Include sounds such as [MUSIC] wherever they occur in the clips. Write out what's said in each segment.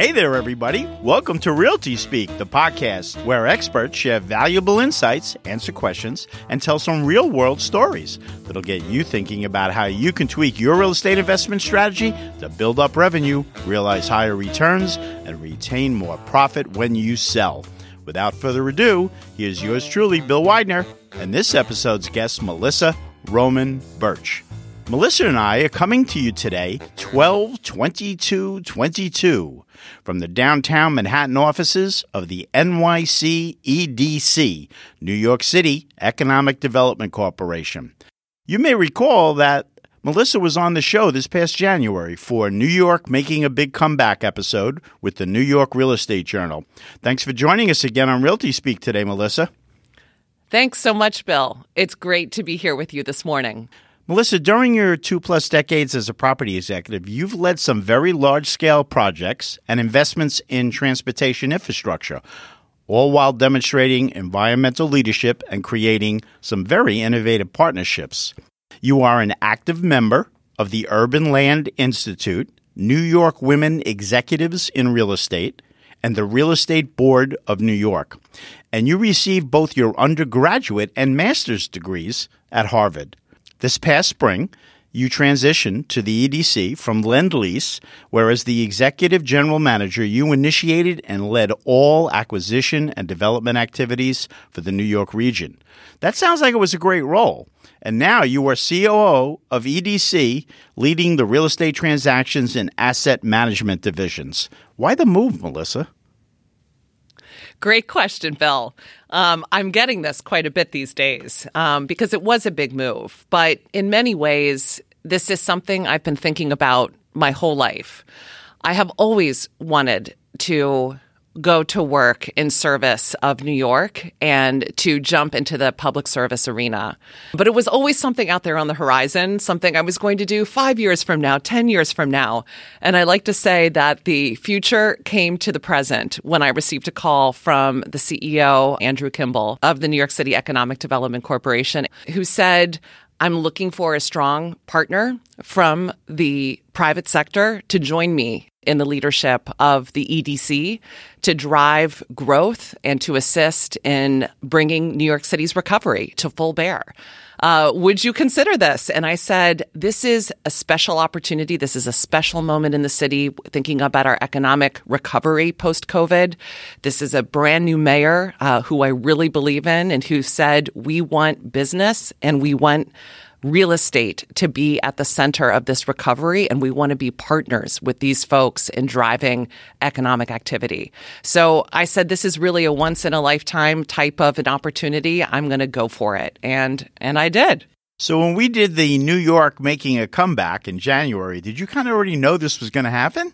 Hey there, everybody. Welcome to Realty Speak, the podcast where experts share valuable insights, answer questions, and tell some real world stories that'll get you thinking about how you can tweak your real estate investment strategy to build up revenue, realize higher returns, and retain more profit when you sell. Without further ado, here's yours truly, Bill Widener, and this episode's guest, Melissa Roman Burch. Melissa and I are coming to you today, 12 22 22, from the downtown Manhattan offices of the NYC EDC, New York City Economic Development Corporation. You may recall that Melissa was on the show this past January for New York Making a Big Comeback episode with the New York Real Estate Journal. Thanks for joining us again on Realty Speak today, Melissa. Thanks so much, Bill. It's great to be here with you this morning. Melissa, during your two plus decades as a property executive, you've led some very large scale projects and investments in transportation infrastructure, all while demonstrating environmental leadership and creating some very innovative partnerships. You are an active member of the Urban Land Institute, New York Women Executives in Real Estate, and the Real Estate Board of New York. And you received both your undergraduate and master's degrees at Harvard. This past spring, you transitioned to the EDC from Lendlease, where as the executive general manager, you initiated and led all acquisition and development activities for the New York region. That sounds like it was a great role. And now you are COO of EDC, leading the real estate transactions and asset management divisions. Why the move, Melissa? Great question, Bill. Um, I'm getting this quite a bit these days um, because it was a big move. But in many ways, this is something I've been thinking about my whole life. I have always wanted to go to work in service of New York and to jump into the public service arena. But it was always something out there on the horizon, something I was going to do five years from now, 10 years from now. And I like to say that the future came to the present when I received a call from the CEO, Andrew Kimball of the New York City Economic Development Corporation, who said, I'm looking for a strong partner from the private sector to join me in the leadership of the EDC to drive growth and to assist in bringing New York City's recovery to full bear. Uh, would you consider this? And I said, this is a special opportunity. This is a special moment in the city, thinking about our economic recovery post COVID. This is a brand new mayor uh, who I really believe in and who said, we want business and we want real estate to be at the center of this recovery, and we want to be partners with these folks in driving economic activity. So I said, this is really a once in a lifetime type of an opportunity. I'm going to go for it. And, and I did. So when we did the New York making a comeback in January, did you kind of already know this was going to happen?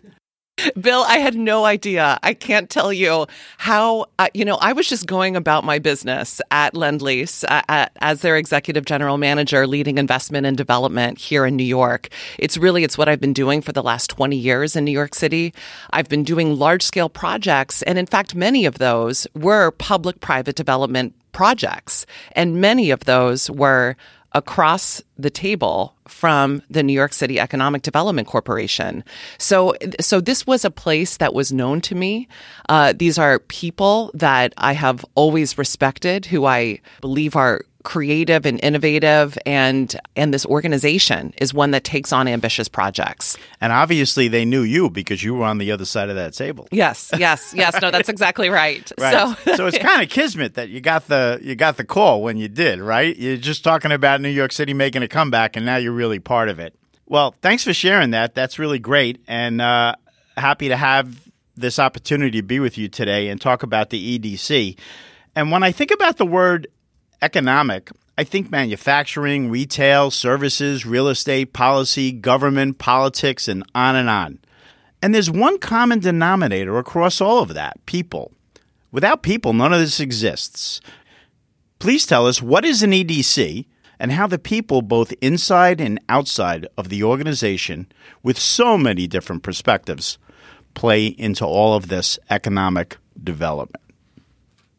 Bill, I had no idea. I can't tell you how, uh, you know, I was just going about my business at Lendlease uh, as their executive general manager, leading investment and development here in New York. It's really, it's what I've been doing for the last 20 years in New York City. I've been doing large scale projects. And in fact, many of those were public private development projects. And many of those were across the table from the New York City Economic Development Corporation. So, so this was a place that was known to me. Uh, these are people that I have always respected, who I believe are creative and innovative and and this organization is one that takes on ambitious projects. And obviously they knew you because you were on the other side of that table. Yes, yes, yes. No, that's [LAUGHS] exactly right. right. So So it's [LAUGHS] kind of kismet that you got the you got the call when you did, right? You're just talking about New York City making a comeback and now you're really part of it. Well, thanks for sharing that. That's really great and uh, happy to have this opportunity to be with you today and talk about the EDC. And when I think about the word economic, I think manufacturing, retail, services, real estate, policy, government, politics, and on and on. And there's one common denominator across all of that people. Without people, none of this exists. Please tell us what is an EDC and how the people, both inside and outside of the organization, with so many different perspectives, play into all of this economic development.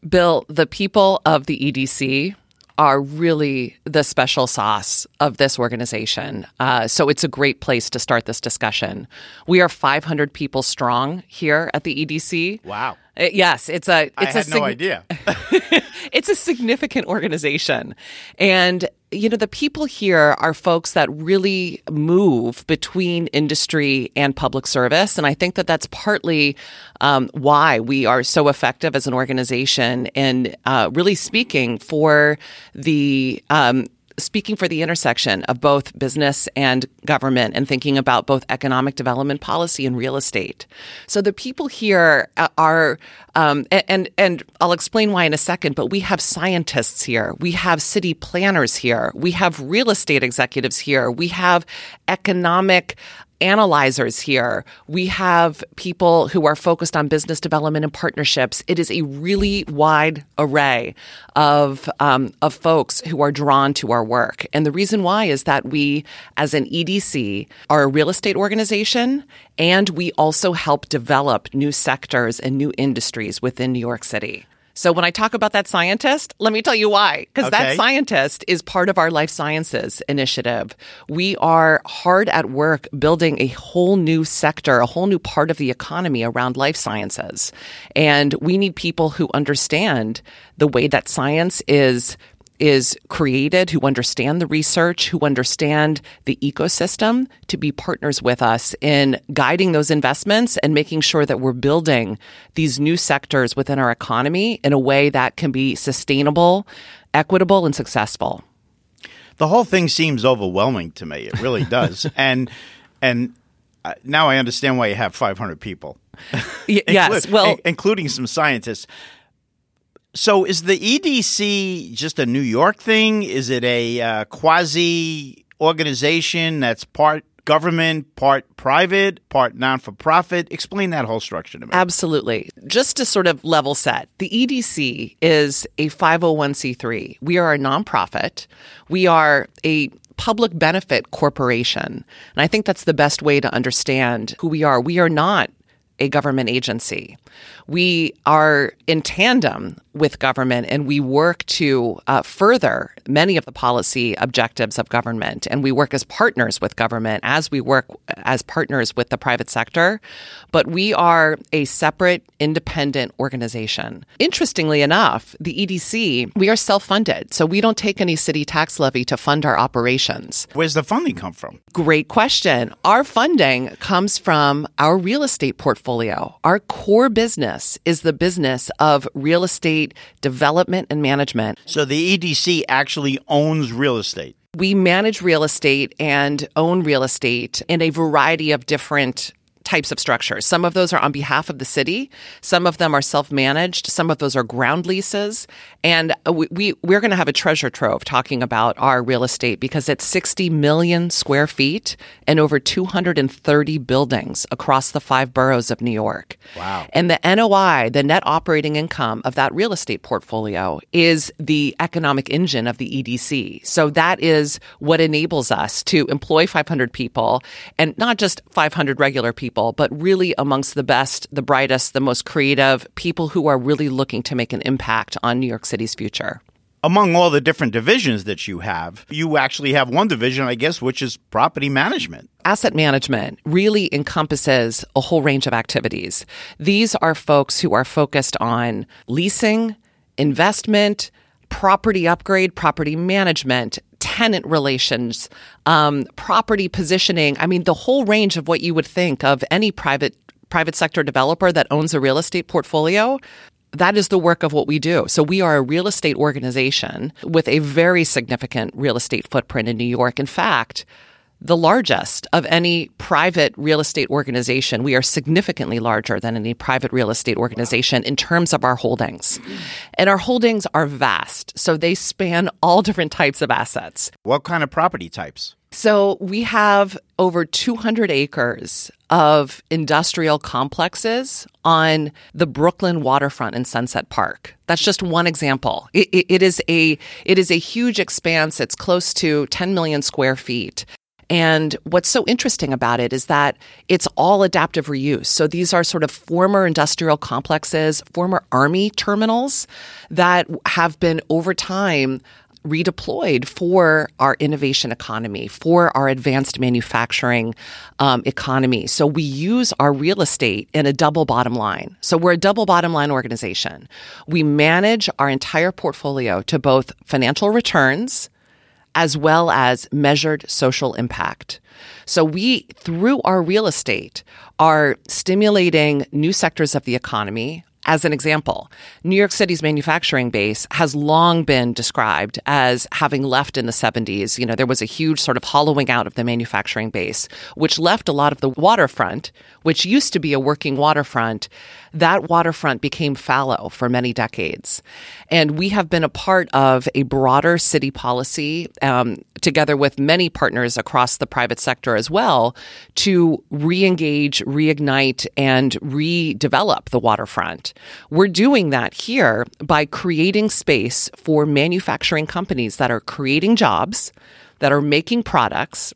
Bill, the people of the EDC are really the special sauce of this organization. Uh, so it's a great place to start this discussion. We are 500 people strong here at the EDC. Wow. Uh, yes, it's a. It's I a had sig- no idea. [LAUGHS] it's a significant organization. And, you know, the people here are folks that really move between industry and public service. And I think that that's partly um, why we are so effective as an organization in uh, really speaking for the um, speaking for the intersection of both business and government and thinking about both economic development policy and real estate. So the people here are, um, and and I'll explain why in a second. But we have scientists here, we have city planners here, we have real estate executives here, we have economic analyzers here. We have people who are focused on business development and partnerships. It is a really wide array of um, of folks who are drawn to our work. And the reason why is that we, as an EDC, are a real estate organization, and we also help develop new sectors and new industries within New York City. So when I talk about that scientist, let me tell you why. Because Okay. that scientist is part of our life sciences initiative. We are hard at work building a whole new sector, a whole new part of the economy around life sciences. And we need people who understand the way that science is is created, who understand the research, who understand the ecosystem to be partners with us in guiding those investments and making sure that we're building these new sectors within our economy in a way that can be sustainable, equitable, and successful. the whole thing seems overwhelming to me. It really [LAUGHS] does. and and uh, now I understand why you have 500 people. Yes. Well, including some scientists. So is the EDC just a New York thing? Is it a uh, quasi organization that's part government, part private, part non for profit? Explain that whole structure to me. Absolutely. Just to sort of level set, the EDC is a 501c3. We are a nonprofit. We are a public benefit corporation. And I think that's the best way to understand who we are. We are not a government agency. We are in tandem with government and we work to uh, further many of the policy objectives of government. And we work as partners with government as we work as partners with the private sector. But we are a separate, independent organization. Interestingly enough, the EDC, we are self funded. So we don't take any city tax levy to fund our operations. Where's the funding come from? Great question. Our funding comes from our real estate portfolio. Our core business is the business of real estate development and management. So the EDC actually owns real estate. We manage real estate and own real estate in a variety of different types of structures. Some of those are on behalf of the city. Some of them are self-managed. Some of those are ground leases. And uh, we, we we're going to have a treasure trove talking about our real estate because it's 60 million square feet and over 230 buildings across the five boroughs of New York. Wow. And the NOI, the net operating income of that real estate portfolio is the economic engine of the EDC. So that is what enables us to employ 500 people and not just 500 regular people, but really amongst the best, the brightest, the most creative people who are really looking to make an impact on New York City's future. Among all the different divisions that you have, you actually have one division, I guess, which is property management. Asset management really encompasses a whole range of activities. These are folks who are focused on leasing, investment, property upgrade, property management, tenant relations, um, property positioning. I mean, the whole range of what you would think of any private private sector developer that owns a real estate portfolio. That is the work of what we do. So we are a real estate organization with a very significant real estate footprint in New York. In fact, the largest of any private real estate organization. We are significantly larger than any private real estate organization in terms of our holdings. And our holdings are vast. So they span all [LAUGHS] different types of assets. What kind of property types? So we have over 200 acres of industrial complexes on the Brooklyn waterfront in Sunset Park. That's just one example. It, it, it is a it is a huge expanse. It's close to 10 million square feet. And what's so interesting about it is that it's all adaptive reuse. So these are sort of former industrial complexes, former army terminals that have been over time redeployed for our innovation economy, for our advanced manufacturing um, economy. So we use our real estate in a double bottom line. So we're a double bottom line organization. We manage our entire portfolio to both financial returns as well as measured social impact. So we, through our real estate, are stimulating new sectors of the economy, as an example, New York City's manufacturing base has long been described as having left in the 70s. You know, there was a huge sort of hollowing out of the manufacturing base, which left a lot of the waterfront, which used to be a working waterfront, that waterfront became fallow for many decades. And we have been a part of a broader city policy, um, together with many partners across the private sector as well, to re engage, reignite, and redevelop the waterfront. We're doing that here by creating space for manufacturing companies that are creating jobs, that are making products,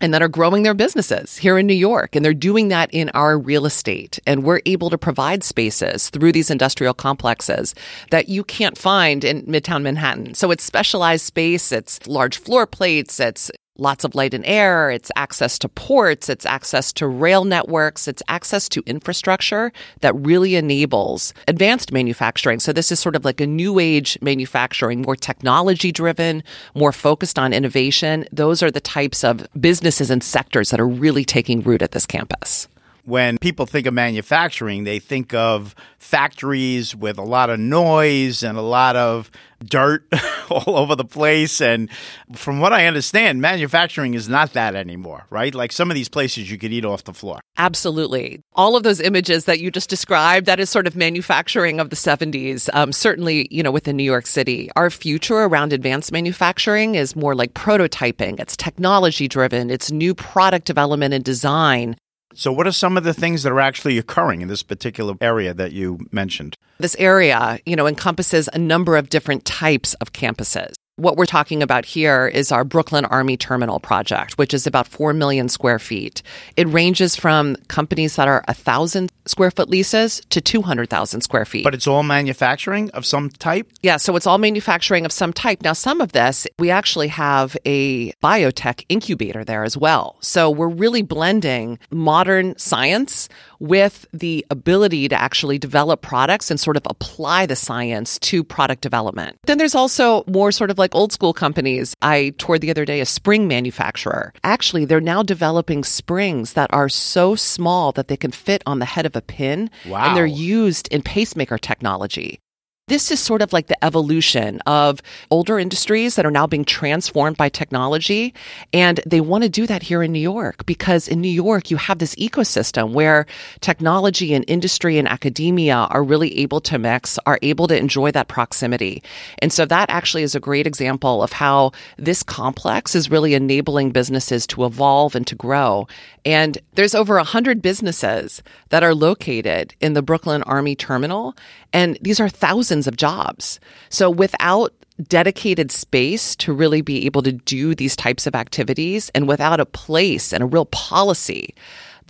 and that are growing their businesses here in New York. And they're doing that in our real estate. And we're able to provide spaces through these industrial complexes that you can't find in Midtown Manhattan. So it's specialized space, it's large floor plates, it's lots of light and air, it's access to ports, it's access to rail networks, it's access to infrastructure that really enables advanced manufacturing. So this is sort of like a new age manufacturing, more technology driven, more focused on innovation. Those are the types of businesses and sectors that are really taking root at this campus when people think of manufacturing, they think of factories with a lot of noise and a lot of dirt [LAUGHS] all over the place. And from what I understand, manufacturing is not that anymore, right? Like some of these places you could eat off the floor. Absolutely. All of those images that you just described, that is sort of manufacturing of the 70s, um, certainly, you know, within New York City. Our future around advanced manufacturing is more like prototyping. It's technology driven. It's new product development and design. So, what are some of the things that are actually occurring in this particular area that you mentioned? This area, you know, encompasses a number of different types of campuses. What we're talking about here is our Brooklyn Army Terminal project, which is about 4 million square feet. It ranges from companies that are 1,000 square foot leases to 200,000 square feet. But it's all manufacturing of some type? Yeah, so it's all manufacturing of some type. Now, some of this, we actually have a biotech incubator there as well. So we're really blending modern science with the ability to actually develop products and sort of apply the science to product development. Then there's also more sort of like old school companies. I toured the other day a spring manufacturer. Actually, they're now developing springs that are so small that they can fit on the head of a pin. Wow. And they're used in pacemaker technology. This is sort of like the evolution of older industries that are now being transformed by technology. And they want to do that here in New York because in New York, you have this ecosystem where technology and industry and academia are really able to mix, are able to enjoy that proximity. And so that actually is a great example of how this complex is really enabling businesses to evolve and to grow. And there's over 100 businesses that are located in the Brooklyn Army Terminal. And these are thousands of jobs. So without dedicated space to really be able to do these types of activities and without a place and a real policy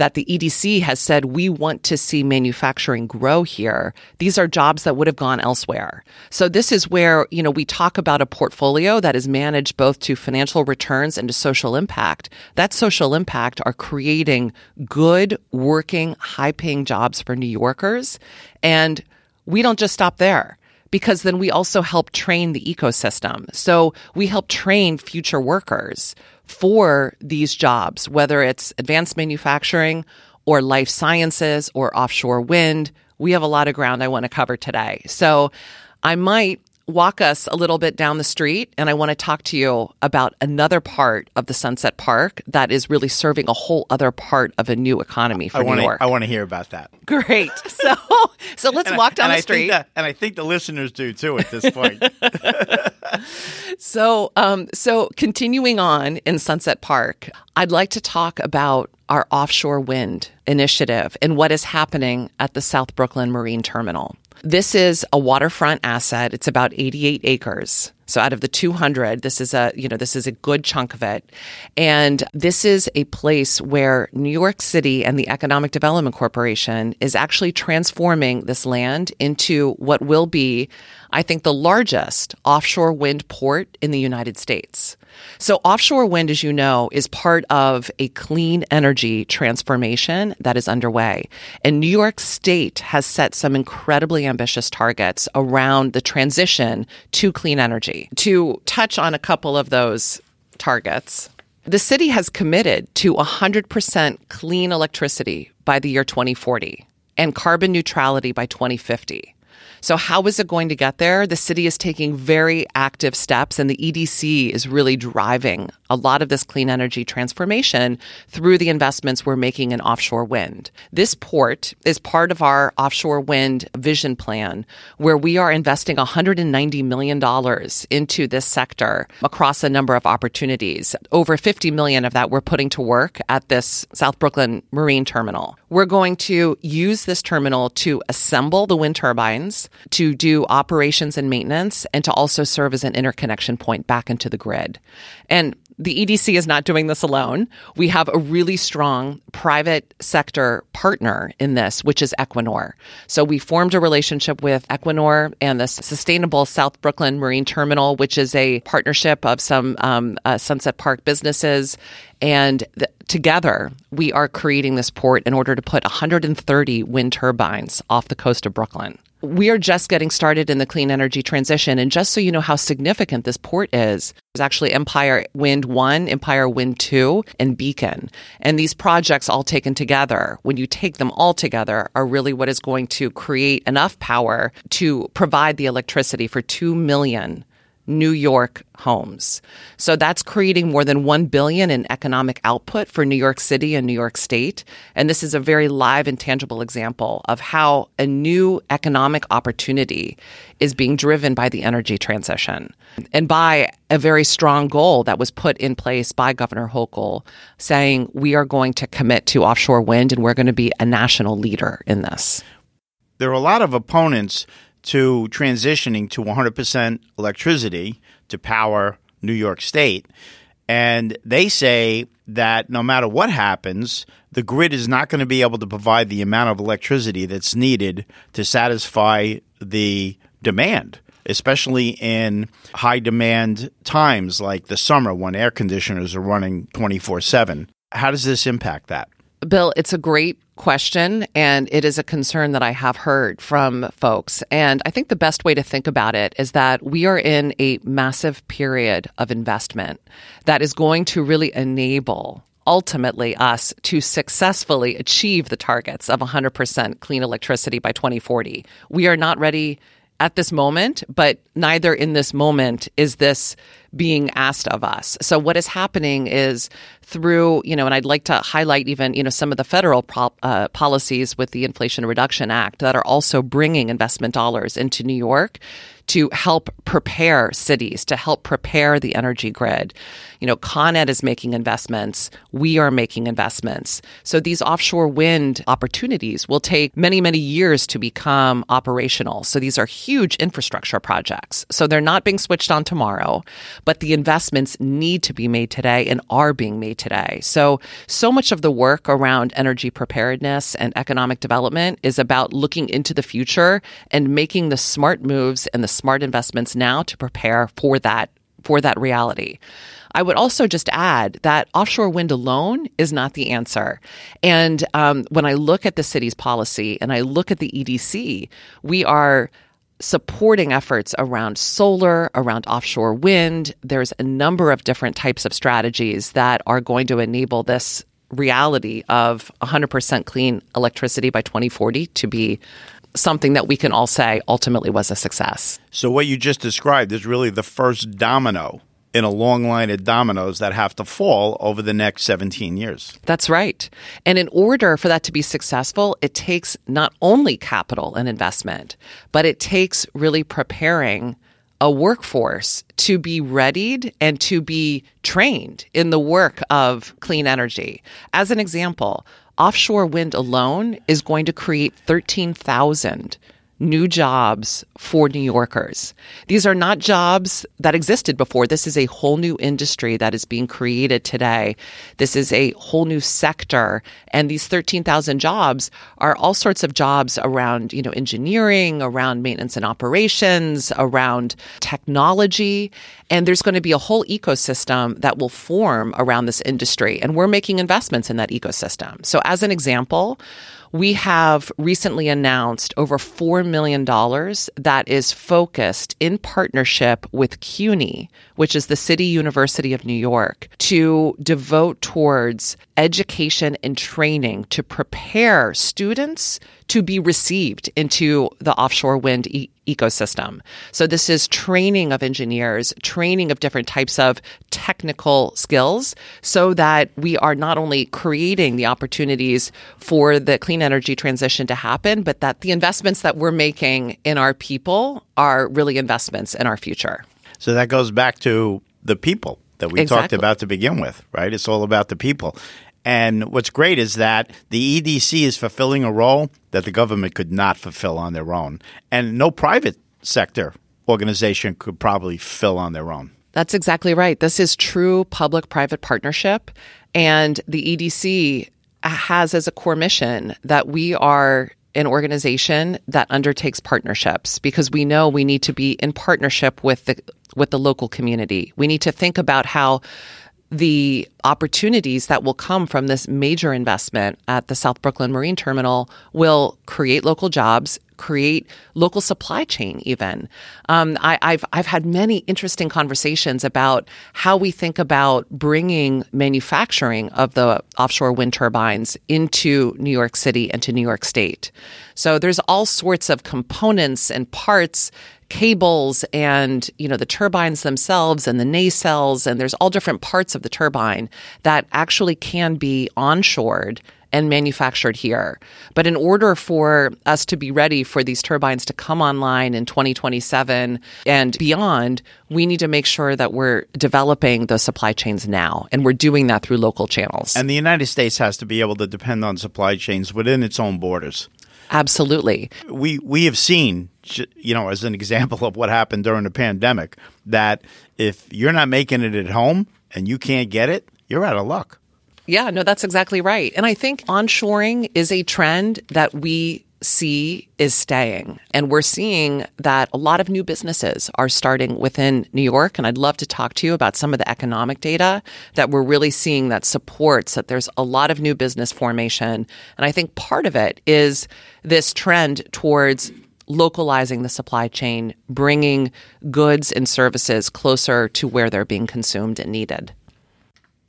that the EDC has said we want to see manufacturing grow here. These are jobs that would have gone elsewhere. So this is where, you know, we talk about a portfolio that is managed both to financial returns and to social impact. That social impact are creating good, working, high paying jobs for New Yorkers. And we don't just stop there because then we also help train the ecosystem. So we help train future workers for these jobs, whether it's advanced manufacturing or life sciences or offshore wind. We have a lot of ground I want to cover today. So I might walk us a little bit down the street and I want to talk to you about another part of the Sunset Park that is really serving a whole other part of a new economy for I wanna, New York. I want to hear about that. Great. [LAUGHS] So so let's walk down and the I street. That, and I think the listeners do too at this point. [LAUGHS] [LAUGHS] So, um, so continuing on in Sunset Park, I'd like to talk about our offshore wind initiative and what is happening at the South Brooklyn Marine Terminal. This is a waterfront asset. It's about 88 acres. So out of the 200, this is a, you know, this is a good chunk of it. And this is a place where New York City and the Economic Development Corporation is actually transforming this land into what will be, I think, the largest offshore wind port in the United States. So, offshore wind, as you know, is part of a clean energy transformation that is underway. And New York State has set some incredibly ambitious targets around the transition to clean energy. To touch on a couple of those targets, the city has committed to 100% clean electricity by the year 2040 and carbon neutrality by 2050. So, how is it going to get there? The city is taking very active steps, and the EDC is really driving a lot of this clean energy transformation through the investments we're making in offshore wind. This port is part of our offshore wind vision plan, where we are investing $190 million into this sector across a number of opportunities. Over 50 million of that we're putting to work at this South Brooklyn Marine Terminal. We're going to use this terminal to assemble the wind turbines to do operations and maintenance and to also serve as an interconnection point back into the grid. And the EDC is not doing this alone. We have a really strong private sector partner in this, which is Equinor. So we formed a relationship with Equinor and the Sustainable South Brooklyn Marine Terminal, which is a partnership of some um, uh, Sunset Park businesses. And the, together, we are creating this port in order to put 130 wind turbines off the coast of Brooklyn we are just getting started in the clean energy transition. And just so you know how significant this port is, there's actually Empire Wind 1, Empire Wind 2, and Beacon. And these projects all taken together, when you take them all together, are really what is going to create enough power to provide the electricity for 2 million New York homes. So that's creating more than 1 billion in economic output for New York City and New York State. And this is a very live and tangible example of how a new economic opportunity is being driven by the energy transition and by a very strong goal that was put in place by Governor Hochul saying we are going to commit to offshore wind and we're going to be a national leader in this. There are a lot of opponents to transitioning to 100% electricity to power New York State. And they say that no matter what happens, the grid is not going to be able to provide the amount of electricity that's needed to satisfy the demand, especially in high demand times like the summer when air conditioners are running 24 7. How does this impact that? Bill, it's a great question, and it is a concern that I have heard from folks. And I think the best way to think about it is that we are in a massive period of investment that is going to really enable ultimately us to successfully achieve the targets of 100% clean electricity by 2040. We are not ready at this moment, but neither in this moment is this being asked of us. So what is happening is through, you know, and I'd like to highlight even, you know, some of the federal uh, policies with the Inflation Reduction Act that are also bringing investment dollars into New York to help prepare cities, to help prepare the energy grid. You know, Con Ed is making investments. We are making investments. So these offshore wind opportunities will take many, many years to become operational. So these are huge infrastructure projects. So they're not being switched on tomorrow, but the investments need to be made today and are being made today. So, so much of the work around energy preparedness and economic development is about looking into the future and making the smart moves and the smart investments now to prepare for that for that reality. I would also just add that offshore wind alone is not the answer. And um, when I look at the city's policy and I look at the EDC, we are supporting efforts around solar, around offshore wind. There's a number of different types of strategies that are going to enable this reality of 100% clean electricity by 2040 to be something that we can all say ultimately was a success. So, what you just described is really the first domino in a long line of dominoes that have to fall over the next 17 years. That's right. And in order for that to be successful, it takes not only capital and investment, but it takes really preparing a workforce to be readied and to be trained in the work of clean energy. As an example, offshore wind alone is going to create 13,000 new jobs for New Yorkers. These are not jobs that existed before. This is a whole new industry that is being created today. This is a whole new sector. And these 13,000 jobs are all sorts of jobs around, you know, engineering, around maintenance and operations, around technology. And there's going to be a whole ecosystem that will form around this industry. And we're making investments in that ecosystem. So as an example, we have recently announced over $4 million that is focused in partnership with CUNY, which is the City University of New York, to devote towards education and training to prepare students to be received into the offshore wind e- ecosystem. So this is training of engineers, training of different types of technical skills so that we are not only creating the opportunities for the clean energy transition to happen, but that the investments that we're making in our people are really investments in our future. So that goes back to the people that we Exactly. talked about to begin with, right? It's all about the people. And what's great is that the EDC is fulfilling a role that the government could not fulfill on their own. And no private sector organization could probably fill on their own. That's exactly right. This is true public private partnership. And the EDC has as a core mission that we are an organization that undertakes partnerships because we know we need to be in partnership with the with the local community. We need to think about how the opportunities that will come from this major investment at the South Brooklyn Marine Terminal will create local jobs, create local supply chain. Even um, I, I've I've had many interesting conversations about how we think about bringing manufacturing of the offshore wind turbines into New York City and to New York State. So there's all sorts of components and parts cables and you know the turbines themselves and the nacelles and there's all different parts of the turbine that actually can be onshored and manufactured here. But in order for us to be ready for these turbines to come online in 2027 and beyond, we need to make sure that we're developing the supply chains now. And we're doing that through local channels. And the United States has to be able to depend on supply chains within its own borders. Absolutely. we we have seen you know as an example of what happened during the pandemic that if you're not making it at home and you can't get it you're out of luck Yeah, no, that's exactly right. And I think onshoring is a trend that we see is staying. And we're seeing that a lot of new businesses are starting within New York. And I'd love to talk to you about some of the economic data that we're really seeing that supports that there's a lot of new business formation. And I think part of it is this trend towards localizing the supply chain, bringing goods and services closer to where they're being consumed and needed.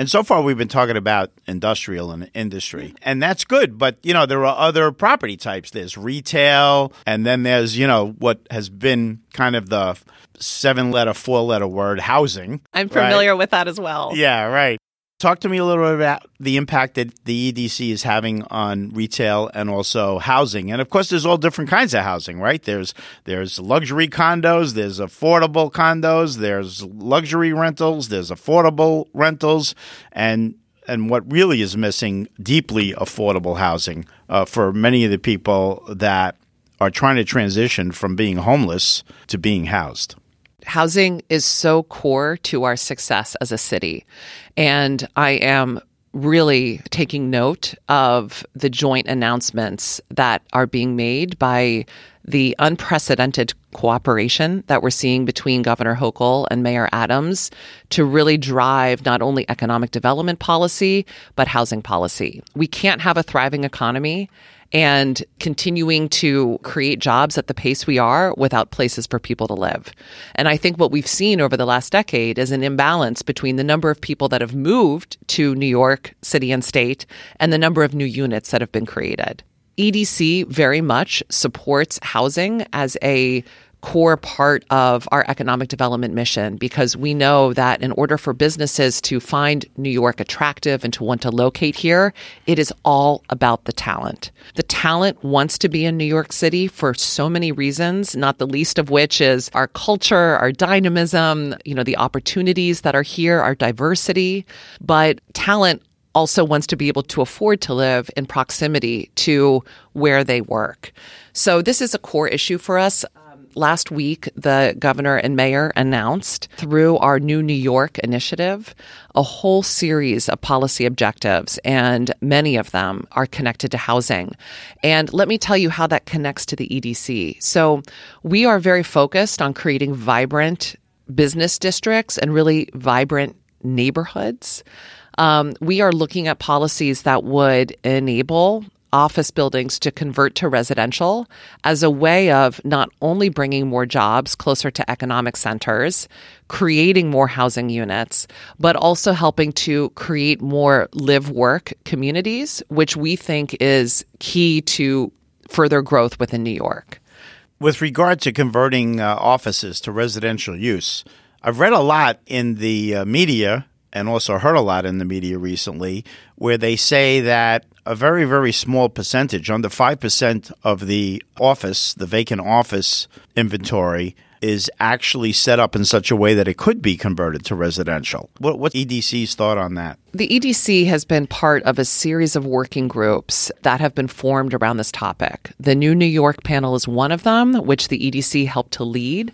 And so far we've been talking about industrial and industry and that's good but you know there are other property types there's retail and then there's you know what has been kind of the seven letter four letter word housing I'm right? familiar with that as well. Yeah, right. Talk to me a little bit about the impact that the EDC is having on retail and also housing. And of course, there's all different kinds of housing, right? There's there's luxury condos, there's affordable condos, there's luxury rentals, there's affordable rentals, and and what really is missing, deeply affordable housing uh, for many of the people that are trying to transition from being homeless to being housed. Housing is so core to our success as a city. And I am really taking note of the joint announcements that are being made by the unprecedented cooperation that we're seeing between Governor Hochul and Mayor Adams to really drive not only economic development policy, but housing policy. We can't have a thriving economy and continuing to create jobs at the pace we are without places for people to live. And I think what we've seen over the last decade is an imbalance between the number of people that have moved to New York City and state and the number of new units that have been created. EDC very much supports housing as a core part of our economic development mission because we know that in order for businesses to find New York attractive and to want to locate here, it is all about the talent. The talent wants to be in New York City for so many reasons, not the least of which is our culture, our dynamism, you know, the opportunities that are here, our diversity, but talent also wants to be able to afford to live in proximity to where they work. So this is a core issue for us. Last week, the governor and mayor announced through our new New York initiative a whole series of policy objectives, and many of them are connected to housing. And let me tell you how that connects to the EDC. So we are very focused on creating vibrant business districts and really vibrant neighborhoods. Um, we are looking at policies that would enable office buildings to convert to residential as a way of not only bringing more jobs closer to economic centers, creating more housing units, but also helping to create more live work communities, which we think is key to further growth within New York. With regard to converting uh, offices to residential use, I've read a lot in the uh, media and also heard a lot in the media recently where they say that a very, very small percentage, under 5% of the office, the vacant office inventory, is actually set up in such a way that it could be converted to residential. What, what's EDC's thought on that? The EDC has been part of a series of working groups that have been formed around this topic. The New New York panel is one of them, which the EDC helped to lead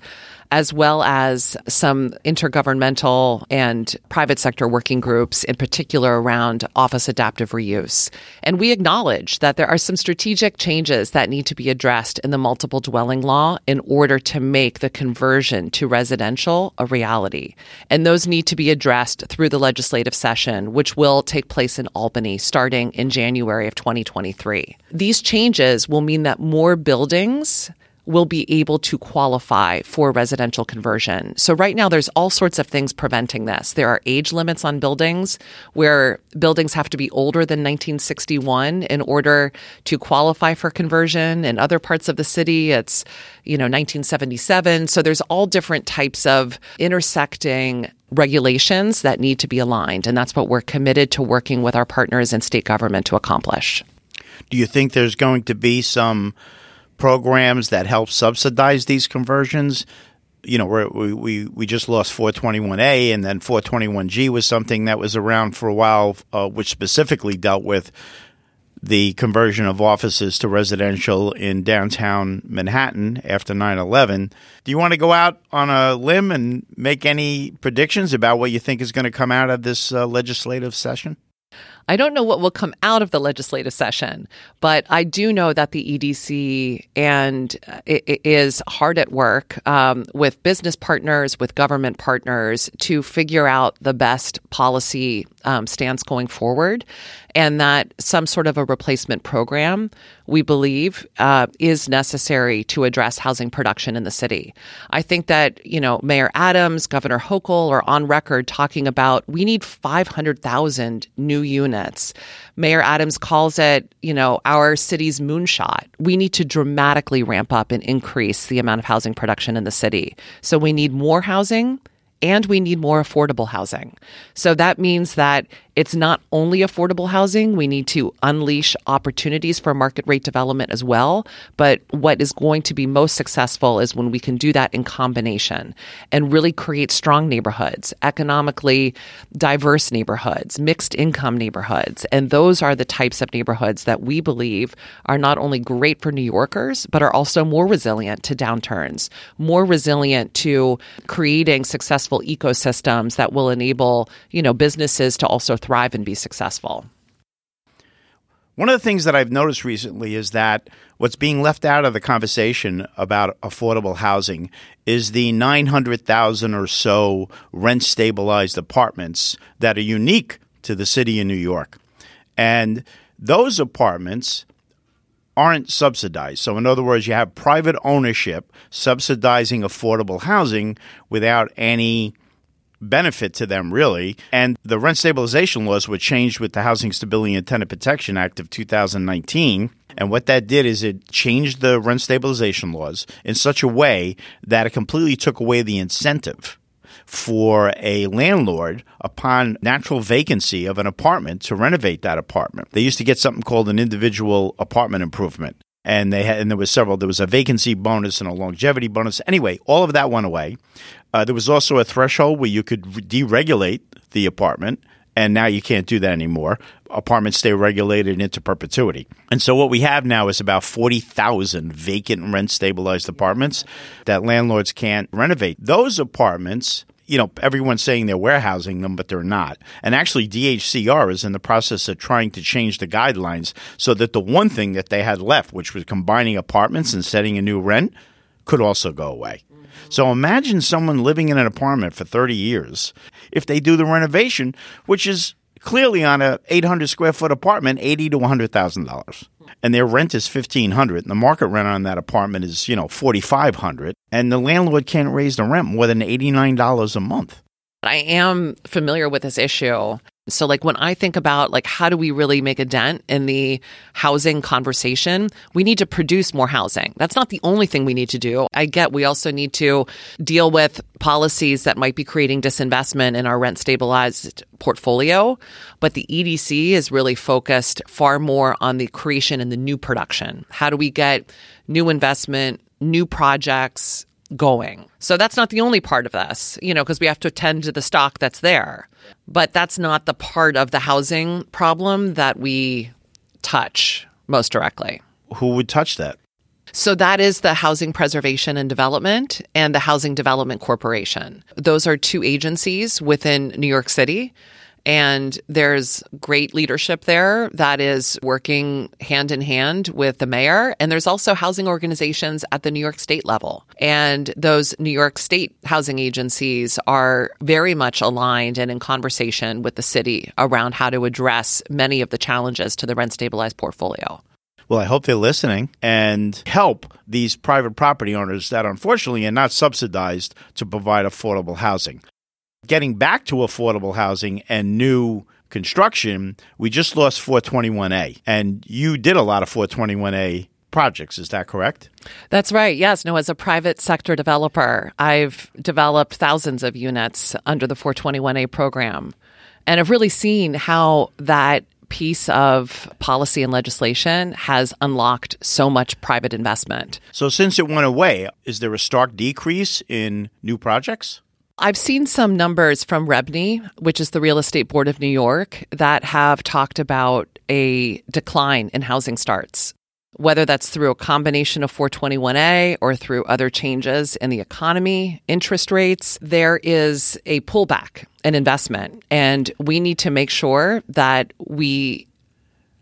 as well as some intergovernmental and private sector working groups, in particular around office adaptive reuse. And we acknowledge that there are some strategic changes that need to be addressed in the multiple dwelling law in order to make the conversion to residential a reality. And those need to be addressed through the legislative session, which will take place in Albany starting in January of 2023. These changes will mean that more buildings will be able to qualify for residential conversion. So right now there's all sorts of things preventing this. There are age limits on buildings where buildings have to be older than 1961 in order to qualify for conversion. In other parts of the city, it's, you know, 1977. So there's all different types of intersecting regulations that need to be aligned. And that's what we're committed to working with our partners in state government to accomplish. Do you think there's going to be some programs that help subsidize these conversions. You know, we we we just lost 421A, and then 421G was something that was around for a while, uh, which specifically dealt with the conversion of offices to residential in downtown Manhattan after 9 11. Do you want to go out on a limb and make any predictions about what you think is going to come out of this uh, legislative session? I don't know what will come out of the legislative session, but I do know that the EDC and uh, is hard at work um, with business partners, with government partners to figure out the best policy um, stance going forward and that some sort of a replacement program, we believe, uh, is necessary to address housing production in the city. I think that, you know, Mayor Adams, Governor Hochul are on record talking about we need 500,000 new units. Mayor Adams calls it, you know, our city's moonshot. We need to dramatically ramp up and increase the amount of housing production in the city. So we need more housing and we need more affordable housing. So that means that it's not only affordable housing. We need to unleash opportunities for market rate development as well. But what is going to be most successful is when we can do that in combination and really create strong neighborhoods, economically diverse neighborhoods, mixed income neighborhoods. And those are the types of neighborhoods that we believe are not only great for New Yorkers, but are also more resilient to downturns, more resilient to creating successful ecosystems that will enable, you know, businesses to also thrive and be successful. One of the things that I've noticed recently is that what's being left out of the conversation about affordable housing is the 900,000 or so rent stabilized apartments that are unique to the city of New York. And those apartments aren't subsidized. So, in other words, you have private ownership subsidizing affordable housing without any benefit to them, really. And the rent stabilization laws were changed with the Housing Stability and Tenant Protection Act of 2019. And what that did is it changed the rent stabilization laws in such a way that it completely took away the incentive for a landlord upon natural vacancy of an apartment to renovate that apartment. They used to get something called an individual apartment improvement. And they had, and there was several. There was a vacancy bonus and a longevity bonus. Anyway, all of that went away. Uh, there was also a threshold where you could deregulate the apartment And now you can't do that anymore. Apartments stay regulated into perpetuity. And so what we have now is about 40,000 vacant rent stabilized apartments that landlords can't renovate. Those apartments you know, everyone's saying they're warehousing them, but they're not. And actually, DHCR is in the process of trying to change the guidelines so that the one thing that they had left, which was combining apartments and setting a new rent, could also go away. So imagine someone living in an apartment for 30 years. If they do the renovation, which is clearly on a 800 square foot apartment, 80 to $100,000 and their rent is 1500 and the market rent on that apartment is, you know, 4500 and the landlord can't raise the rent more than $89 a month. I am familiar with this issue so like when I think about like how do we really make a dent in the housing conversation, we need to produce more housing. That's not the only thing we need to do. I get we also need to deal with policies that might be creating disinvestment in our rent stabilized portfolio, but the EDC is really focused far more on the creation and the new production. How do we get new investment, new projects, going. So that's not the only part of this, you know, because we have to attend to the stock that's there. But that's not the part of the housing problem that we touch most directly. Who would touch that? So that is the Housing Preservation and Development and the Housing Development Corporation. Those are two agencies within New York City and there's great leadership there that is working hand in hand with the mayor. And there's also housing organizations at the New York State level. And those New York State housing agencies are very much aligned and in conversation with the city around how to address many of the challenges to the rent stabilized portfolio. Well, I hope they're listening and help these private property owners that unfortunately are not subsidized to provide affordable housing getting back to affordable housing and new construction, we just lost 421A. And you did a lot of 421A projects. Is that correct? That's right. Yes. No, as a private sector developer, I've developed thousands of units under the 421A program and I've really seen how that piece of policy and legislation has unlocked so much private investment. So, since it went away, is there a stark decrease in new projects? I've seen some numbers from REBNY, which is the Real Estate Board of New York, that have talked about a decline in housing starts, whether that's through a combination of 421A or through other changes in the economy, interest rates. There is a pullback in investment, and we need to make sure that we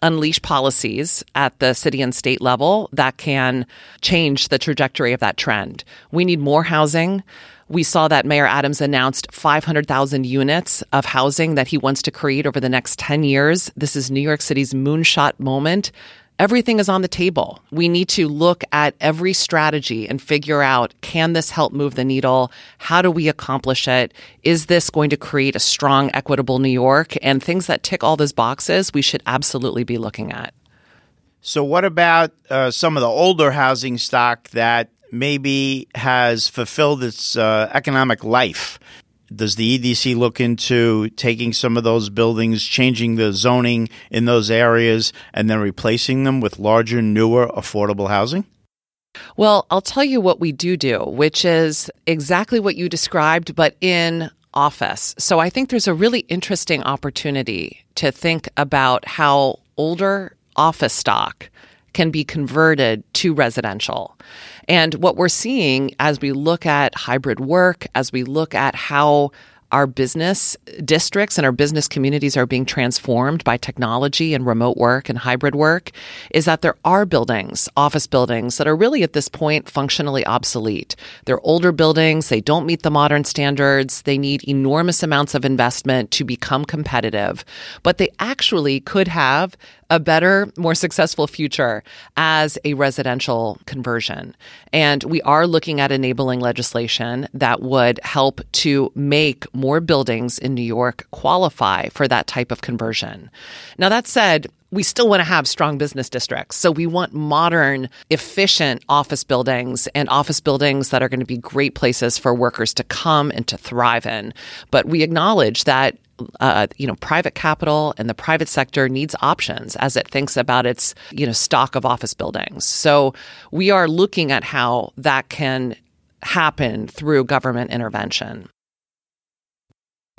unleash policies at the city and state level that can change the trajectory of that trend. We need more housing. We saw that Mayor Adams announced 500,000 units of housing that he wants to create over the next 10 years. This is New York City's moonshot moment. Everything is on the table. We need to look at every strategy and figure out can this help move the needle? How do we accomplish it? Is this going to create a strong, equitable New York? And things that tick all those boxes, we should absolutely be looking at. So, what about uh, some of the older housing stock that maybe has fulfilled its uh, economic life. Does the EDC look into taking some of those buildings, changing the zoning in those areas, and then replacing them with larger, newer, affordable housing? Well, I'll tell you what we do do, which is exactly what you described, but in office. So I think there's a really interesting opportunity to think about how older office stock can be converted to residential. And what we're seeing as we look at hybrid work, as we look at how our business districts and our business communities are being transformed by technology and remote work and hybrid work is that there are buildings, office buildings, that are really at this point functionally obsolete. They're older buildings, they don't meet the modern standards, they need enormous amounts of investment to become competitive, but they actually could have a better, more successful future as a residential conversion. And we are looking at enabling legislation that would help to make more buildings in New York qualify for that type of conversion. Now, that said, we still want to have strong business districts. So we want modern, efficient office buildings and office buildings that are going to be great places for workers to come and to thrive in. But we acknowledge that uh, you know, private capital and the private sector needs options as it thinks about its, you know, stock of office buildings. So we are looking at how that can happen through government intervention.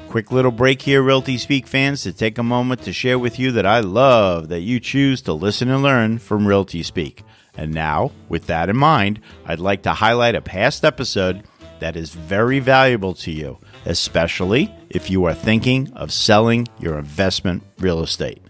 Quick little break here, Realty Speak fans, to take a moment to share with you that I love that you choose to listen and learn from Realty Speak. And now, with that in mind, I'd like to highlight a past episode that is very valuable to you, especially if you are thinking of selling your investment real estate.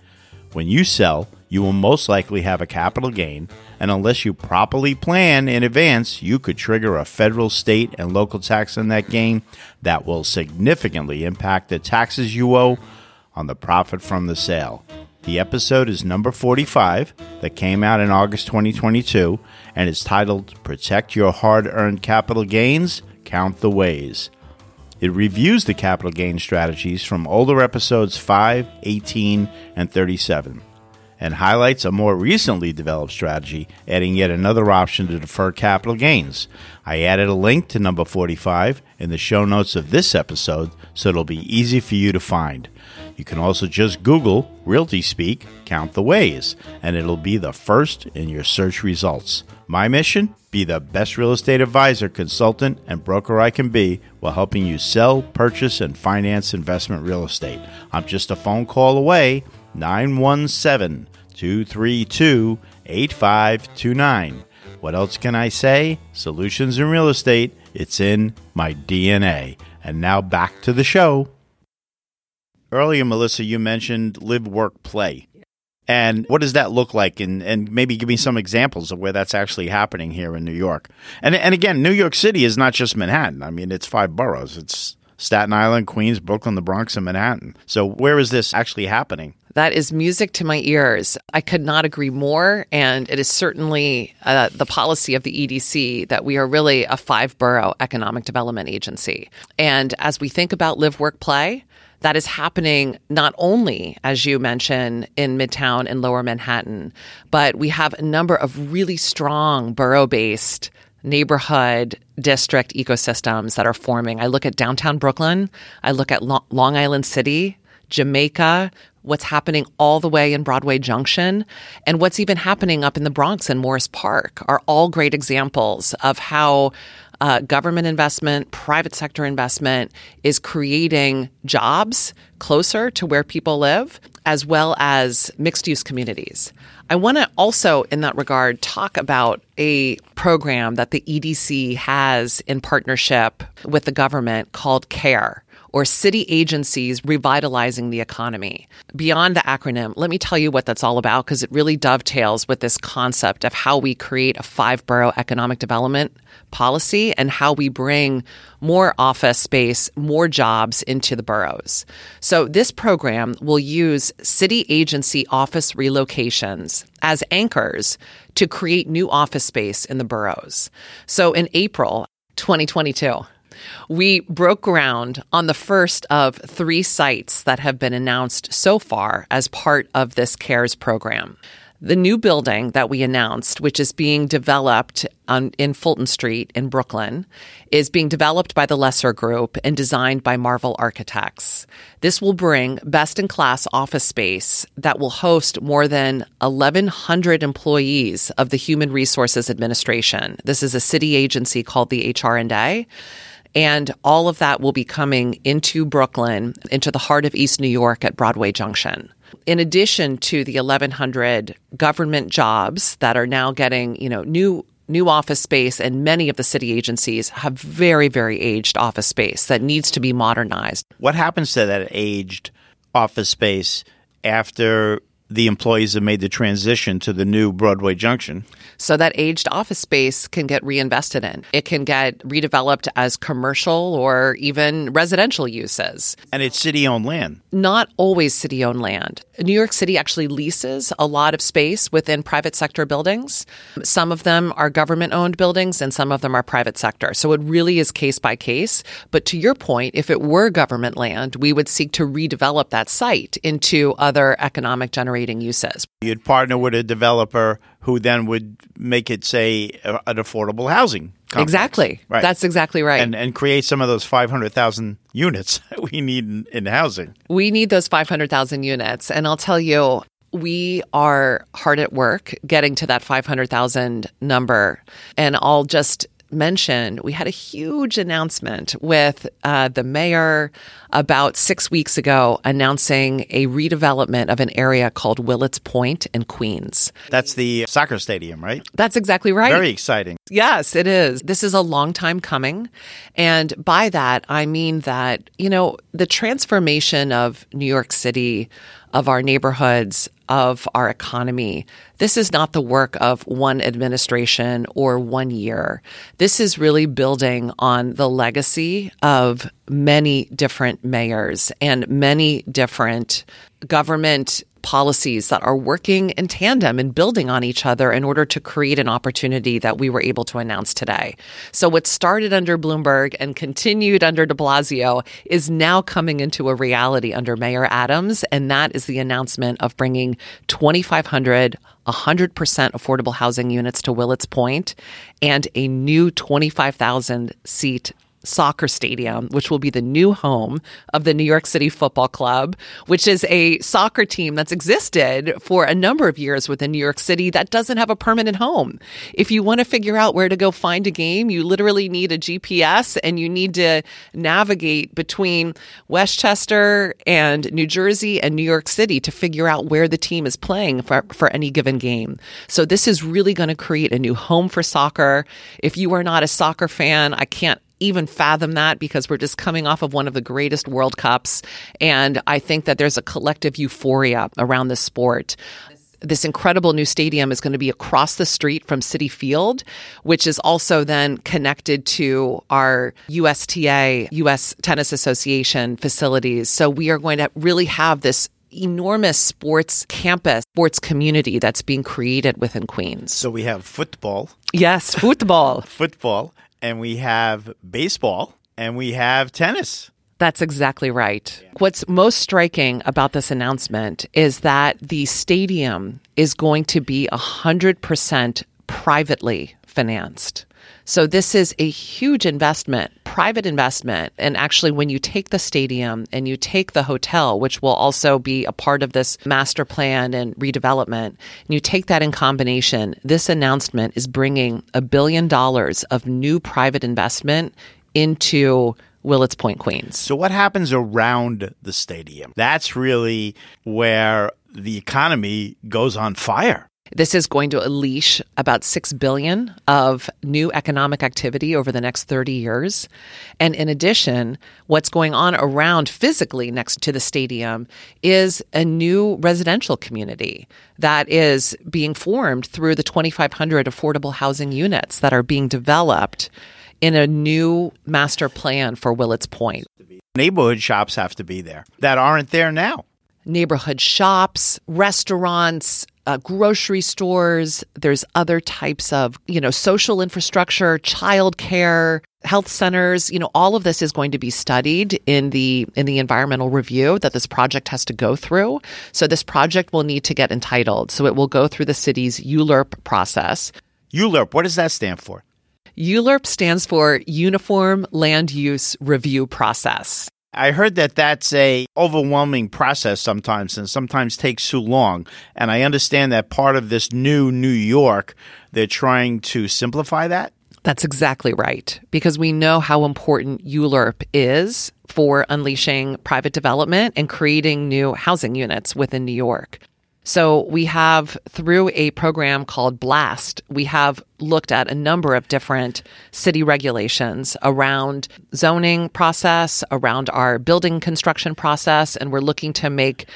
When you sell, you will most likely have a capital gain, and unless you properly plan in advance, you could trigger a federal, state, and local tax on that gain that will significantly impact the taxes you owe on the profit from the sale. The episode is number 45 that came out in August 2022 and is titled Protect Your Hard Earned Capital Gains, Count the Ways. It reviews the capital gain strategies from older episodes 5, 18, and 37 and highlights a more recently developed strategy, adding yet another option to defer capital gains. I added a link to number 45 in the show notes of this episode so it'll be easy for you to find. You can also just Google Realty Speak Count the Ways, and it'll be the first in your search results. My mission? Be the best real estate advisor, consultant, and broker I can be while helping you sell, purchase, and finance investment real estate. I'm just a phone call away 917 232 8529. What else can I say? Solutions in real estate, it's in my DNA. And now back to the show. Earlier, Melissa, you mentioned live, work, play. And what does that look like? And, and maybe give me some examples of where that's actually happening here in New York. And, and again, New York City is not just Manhattan. I mean, it's five boroughs. It's Staten Island, Queens, Brooklyn, the Bronx, and Manhattan. So where is this actually happening? That is music to my ears. I could not agree more. And it is certainly uh, the policy of the EDC that we are really a five borough economic development agency. And as we think about live, work, play, that is happening not only, as you mentioned, in Midtown and Lower Manhattan, but we have a number of really strong borough based neighborhood district ecosystems that are forming. I look at downtown Brooklyn, I look at Long Island City, Jamaica, what's happening all the way in Broadway Junction, and what's even happening up in the Bronx and Morris Park are all great examples of how uh, government investment, private sector investment is creating jobs closer to where people live, as well as mixed use communities. I want to also, in that regard, talk about a program that the EDC has in partnership with the government called CARE or city agencies revitalizing the economy. Beyond the acronym, let me tell you what that's all about because it really dovetails with this concept of how we create a five borough economic development policy and how we bring more office space, more jobs into the boroughs. So this program will use city agency office relocations as anchors to create new office space in the boroughs. So in April 2022, we broke ground on the first of three sites that have been announced so far as part of this CARES program. The new building that we announced, which is being developed on, in Fulton Street in Brooklyn, is being developed by the Lesser Group and designed by Marvel Architects. This will bring best in class office space that will host more than 1,100 employees of the Human Resources Administration. This is a city agency called the HR&A and all of that will be coming into Brooklyn, into the heart of East New York at Broadway Junction. In addition to the 1,100 government jobs that are now getting, you know, new new office space and many of the city agencies have very very aged office space that needs to be modernized. What happens to that aged office space after the employees have made the transition to the new Broadway Junction. So that aged office space can get reinvested in. It can get redeveloped as commercial or even residential uses. And it's city owned land. Not always city owned land. New York City actually leases a lot of space within private sector buildings. Some of them are government owned buildings and some of them are private sector. So it really is case by case. But to your point, if it were government land, we would seek to redevelop that site into other economic generations generating uses. You'd partner with a developer who then would make it, say, an affordable housing. Complex. Exactly. Right. That's exactly right. And, and create some of those 500,000 units [LAUGHS] that we need in, in housing. We need those 500,000 units. And I'll tell you, we are hard at work getting to that 500,000 number. And I'll just mentioned, we had a huge announcement with uh, the mayor about six weeks ago announcing a redevelopment of an area called Willets Point in Queens. That's the soccer stadium, right? That's exactly right. Very exciting. Yes, it is. This is a long time coming. And by that, I mean that, you know, the transformation of New York City, of our neighborhoods, of our economy. This is not the work of one administration or one year. This is really building on the legacy of many different mayors and many different government policies that are working in tandem and building on each other in order to create an opportunity that we were able to announce today. So, what started under Bloomberg and continued under de Blasio is now coming into a reality under Mayor Adams, and that is the announcement of bringing 2,500 100% affordable housing units to Willets Point and a new 25,000 seat Soccer Stadium, which will be the new home of the New York City Football Club, which is a soccer team that's existed for a number of years within New York City that doesn't have a permanent home. If you want to figure out where to go find a game, you literally need a GPS and you need to navigate between Westchester and New Jersey and New York City to figure out where the team is playing for, for any given game. So this is really going to create a new home for soccer. If you are not a soccer fan, I can't even fathom that because we're just coming off of one of the greatest World Cups. And I think that there's a collective euphoria around the sport this incredible new stadium is going to be across the street from Citi Field, which is also then connected to our USTA, US Tennis Association facilities. So we are going to really have this enormous sports campus, sports community that's being created within Queens. So we have football. Yes, football. [LAUGHS] football and we have baseball and we have tennis. That's exactly right. What's most striking about this announcement is that the stadium is going to be 100% privately financed. So this is a huge investment, private investment. And actually, when you take the stadium and you take the hotel, which will also be a part of this master plan and redevelopment, and you take that in combination, this announcement is bringing a billion dollars of new private investment into Willets Point, Queens. So, what happens around the stadium? That's really where the economy goes on fire. This is going to unleash about 6 billion of new economic activity over the next 30 years. And in addition, what's going on around physically next to the stadium is a new residential community that is being formed through the 2500 affordable housing units that are being developed in a new master plan for Willets Point. Neighborhood shops have to be there that aren't there now. Neighborhood shops, restaurants, uh, grocery stores. There's other types of, you know, social infrastructure, childcare, health centers. You know, all of this is going to be studied in the in the environmental review that this project has to go through. So this project will need to get entitled. So it will go through the city's ULURP process. ULURP, what does that stand for? ULURP stands for Uniform Land Use Review Process. I heard that that's a overwhelming process sometimes and sometimes takes too long. And I understand that part of this new New York, they're trying to simplify that. That's exactly right. Because we know how important ULURP is for unleashing private development and creating new housing units within New York. So we have through a program called BLAST, we have looked at a number of different city regulations around zoning process, around our building construction process, and we're looking to make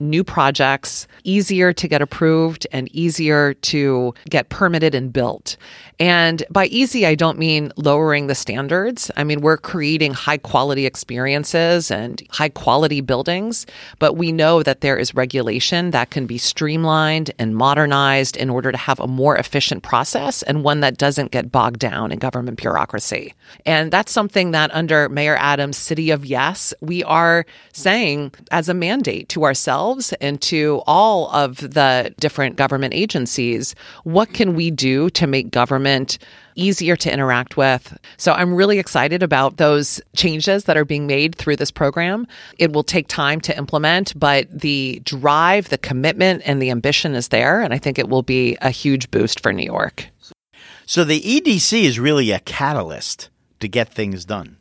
new projects easier to get approved and easier to get permitted and built. And by easy, I don't mean lowering the standards. I mean, we're creating high quality experiences and high quality buildings, but we know that there is regulation that can be streamlined and modernized in order to have a more efficient process and one that doesn't get bogged down in government bureaucracy. And that's something that under Mayor Adams' City of Yes, we are saying as a mandate to ourselves and to all of the different government agencies, what can we do to make government easier to interact with. So I'm really excited about those changes that are being made through this program. It will take time to implement, but the drive, the commitment, and the ambition is there. And I think it will be a huge boost for New York. So the EDC is really a catalyst to get things done.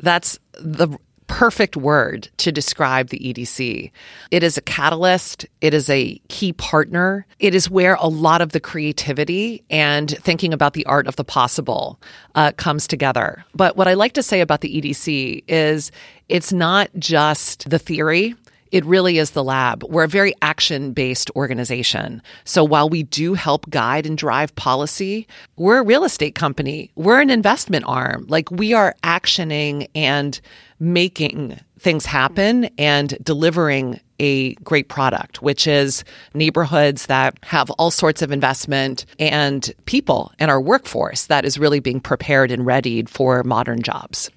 That's the perfect word to describe the EDC. It is a catalyst, it is a key partner, it is where a lot of the creativity and thinking about the art of the possible uh, comes together. But what I like to say about the EDC is it's not just the theory. It really is the lab. We're a very action based organization. So while we do help guide and drive policy, we're a real estate company. We're an investment arm. Like we are actioning and making things happen and delivering a great product, which is neighborhoods that have all sorts of investment and people and our workforce that is really being prepared and readied for modern jobs.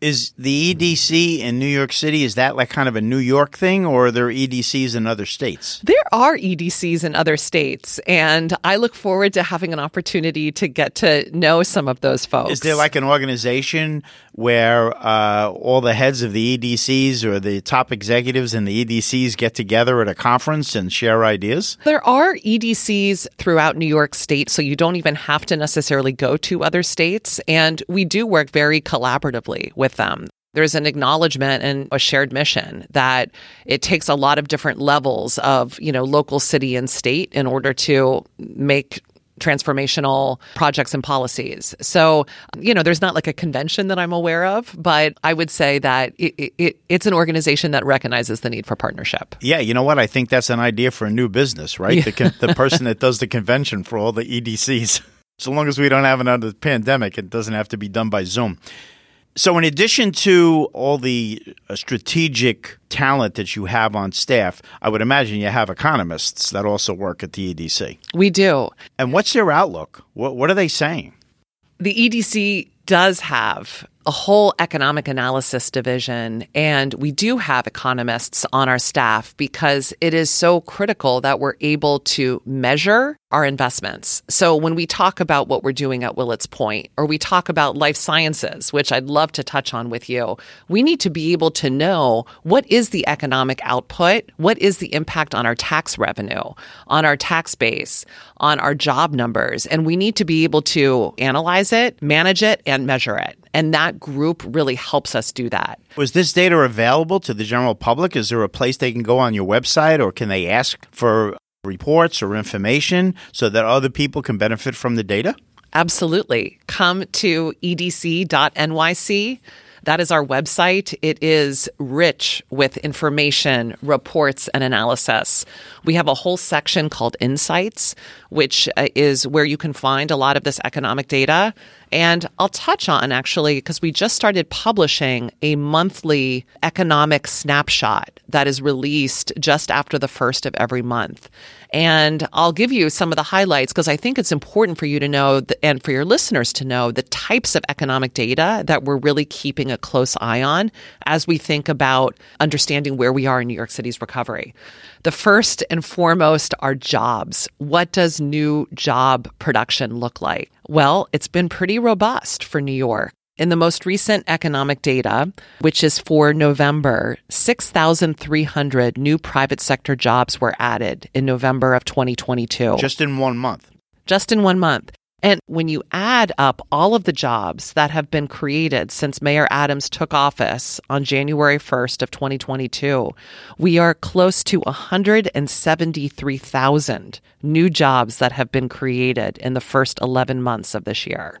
Is the EDC in New York City, is that like kind of a New York thing or are there EDCs in other states? There are EDCs in other states, and I look forward to having an opportunity to get to know some of those folks. Is there like an organization where uh, all the heads of the EDCs or the top executives in the EDCs get together at a conference and share ideas? There are EDCs throughout New York State, so you don't even have to necessarily go to other states. And we do work very collaboratively with them. There's an acknowledgement and a shared mission that it takes a lot of different levels of, you know, local, city, and state in order to make transformational projects and policies. So, you know, there's not like a convention that I'm aware of, but I would say that it, it, it's an organization that recognizes the need for partnership. Yeah, you know what? I think that's an idea for a new business, right? Yeah. The, the [LAUGHS] person that does the convention for all the EDCs. [LAUGHS] So long as we don't have another pandemic, it doesn't have to be done by Zoom. So, in addition to all the uh, strategic talent that you have on staff, I would imagine you have economists that also work at the EDC. We do. And what's their outlook? What, what are they saying? The EDC does have a whole economic analysis division, and we do have economists on our staff because it is so critical that we're able to measure our investments. So when we talk about what we're doing at Willets Point, or we talk about life sciences, which I'd love to touch on with you, we need to be able to know what is the economic output, what is the impact on our tax revenue, on our tax base, on our job numbers, and we need to be able to analyze it, manage it, and measure it. And that group really helps us do that. Was this data available to the general public? Is there a place they can go on your website or can they ask for reports or information so that other people can benefit from the data? Absolutely. Come to edc.nyc. That is our website. It is rich with information, reports, and analysis. We have a whole section called Insights, which uh, is where you can find a lot of this economic data. And I'll touch on actually, because we just started publishing a monthly economic snapshot that is released just after the first of every month. And I'll give you some of the highlights because I think it's important for you to know and for your listeners to know the types of economic data that we're really keeping a close eye on as we think about understanding where we are in New York City's recovery. The first and foremost are jobs. What does new job production look like? Well, it's been pretty robust for New York. In the most recent economic data, which is for November, 6,300 new private sector jobs were added in November of 2022. Just in one month. Just in one month. And when you add up all of the jobs that have been created since Mayor Adams took office on January 1st of 2022, we are close to 173,000 new jobs that have been created in the first 11 months of this year.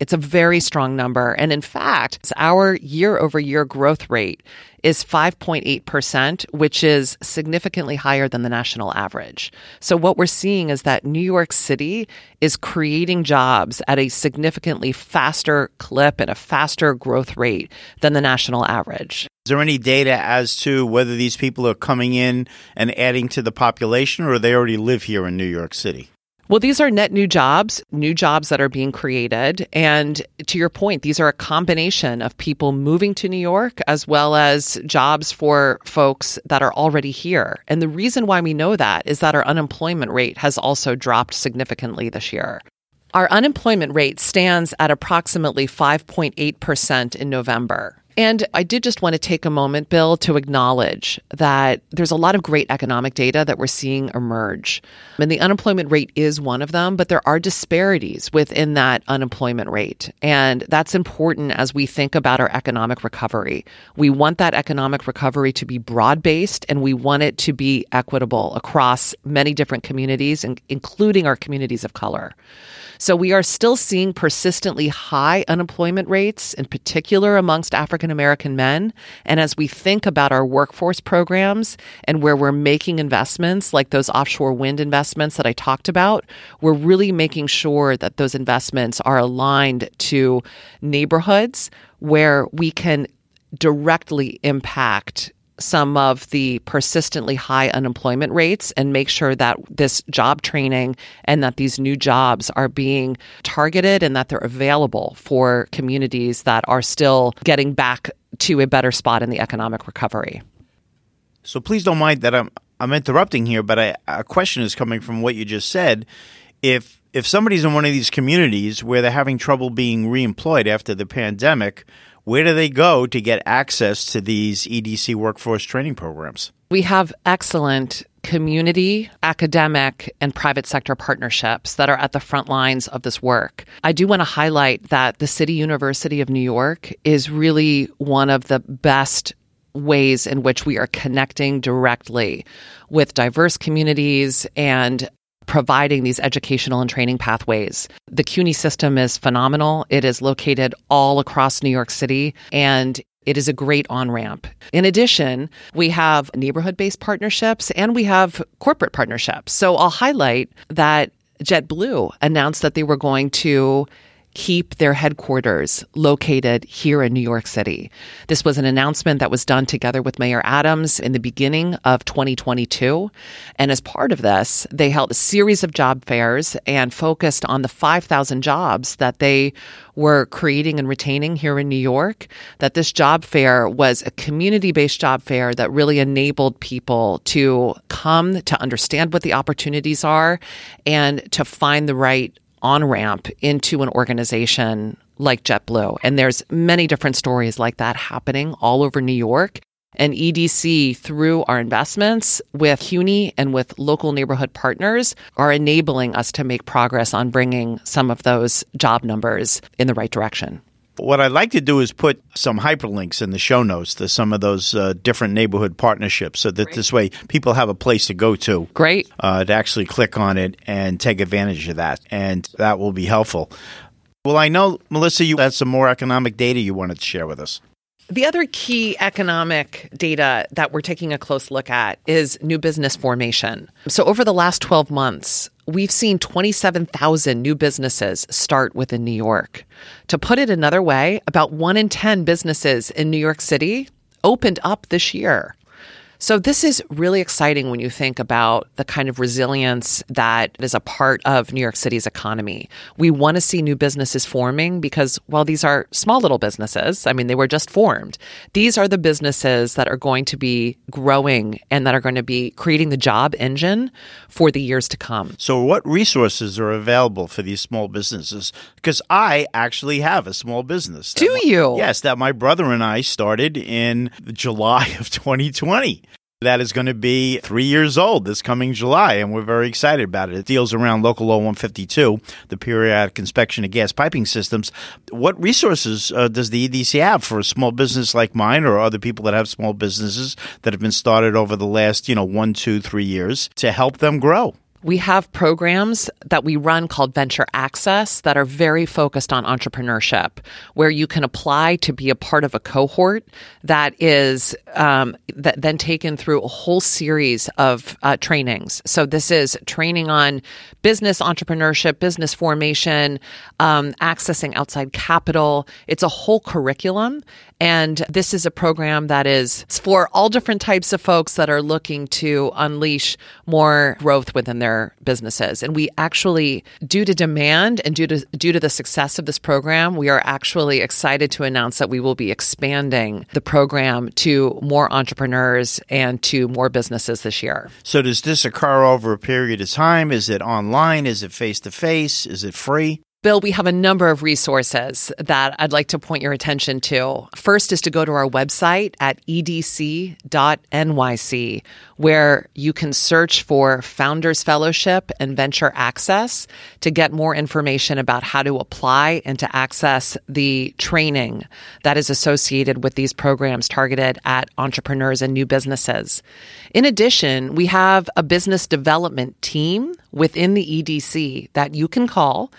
It's a very strong number. And in fact, it's our year over year growth rate is 5.8%, which is significantly higher than the national average. So what we're seeing is that New York City is creating jobs at a significantly faster clip and a faster growth rate than the national average. Is there any data as to whether these people are coming in and adding to the population or they already live here in New York City? Well, these are net new jobs, new jobs that are being created. And to your point, these are a combination of people moving to New York as well as jobs for folks that are already here. And the reason why we know that is that our unemployment rate has also dropped significantly this year. Our unemployment rate stands at approximately 5.8% in November. And I did just want to take a moment, Bill, to acknowledge that there's a lot of great economic data that we're seeing emerge. And the unemployment rate is one of them, but there are disparities within that unemployment rate. And that's important as we think about our economic recovery. We want that economic recovery to be broad based and we want it to be equitable across many different communities, including our communities of color. So we are still seeing persistently high unemployment rates, in particular amongst African American men. And as we think about our workforce programs and where we're making investments, like those offshore wind investments that I talked about, we're really making sure that those investments are aligned to neighborhoods where we can directly impact some of the persistently high unemployment rates and make sure that this job training and that these new jobs are being targeted and that they're available for communities that are still getting back to a better spot in the economic recovery. So please don't mind that I'm I'm interrupting here, but I, a question is coming from what you just said. If if somebody's in one of these communities where they're having trouble being reemployed after the pandemic, where do they go to get access to these EDC workforce training programs? We have excellent community, academic, and private sector partnerships that are at the front lines of this work. I do want to highlight that the City University of New York is really one of the best ways in which we are connecting directly with diverse communities and providing these educational and training pathways. The CUNY system is phenomenal. It is located all across New York City and it is a great on ramp. In addition, we have neighborhood based partnerships and we have corporate partnerships. So I'll highlight that JetBlue announced that they were going to keep their headquarters located here in New York City. This was an announcement that was done together with Mayor Adams in the beginning of 2022. And as part of this, they held a series of job fairs and focused on the 5,000 jobs that they were creating and retaining here in New York. That this job fair was a community based job fair that really enabled people to come to understand what the opportunities are and to find the right on ramp into an organization like JetBlue. And there's many different stories like that happening all over New York. And EDC, through our investments with CUNY and with local neighborhood partners, are enabling us to make progress on bringing some of those job numbers in the right direction. What I'd like to do is put some hyperlinks in the show notes to some of those uh, different neighborhood partnerships so that Great. this way people have a place to go to. Great. Uh, to actually click on it and take advantage of that. And that will be helpful. Well, I know, Melissa, you had some more economic data you wanted to share with us. The other key economic data that we're taking a close look at is new business formation. So, over the last 12 months, we've seen 27,000 new businesses start within New York. To put it another way, about one in 10 businesses in New York City opened up this year. So, this is really exciting when you think about the kind of resilience that is a part of New York City's economy. We want to see new businesses forming because while these are small little businesses, I mean, they were just formed, these are the businesses that are going to be growing and that are going to be creating the job engine for the years to come. So, what resources are available for these small businesses? Because I actually have a small business. Do you? Yes, that my brother and I started in July of 2020 that is going to be three years old this coming July, and we're very excited about it. It deals around Local Law 152, the periodic inspection of gas piping systems. What resources uh, does the EDC have for a small business like mine or other people that have small businesses that have been started over the last, you know, one, two, three years to help them grow? We have programs that we run called Venture Access that are very focused on entrepreneurship, where you can apply to be a part of a cohort that is um, that then taken through a whole series of uh, trainings. So this is training on business entrepreneurship, business formation, um, accessing outside capital. It's a whole curriculum, and this is a program that is for all different types of folks that are looking to unleash more growth within their businesses. And we actually, due to demand and due to due to the success of this program, we are actually excited to announce that we will be expanding the program to more entrepreneurs and to more businesses this year. So does this occur over a period of time? Is it online? Is it face to face? Is it free? Bill, we have a number of resources that I'd like to point your attention to. First is to go to our website at edc.nyc, where you can search for Founders Fellowship and Venture Access to get more information about how to apply and to access the training that is associated with these programs targeted at entrepreneurs and new businesses. In addition, we have a business development team within the EDC that you can call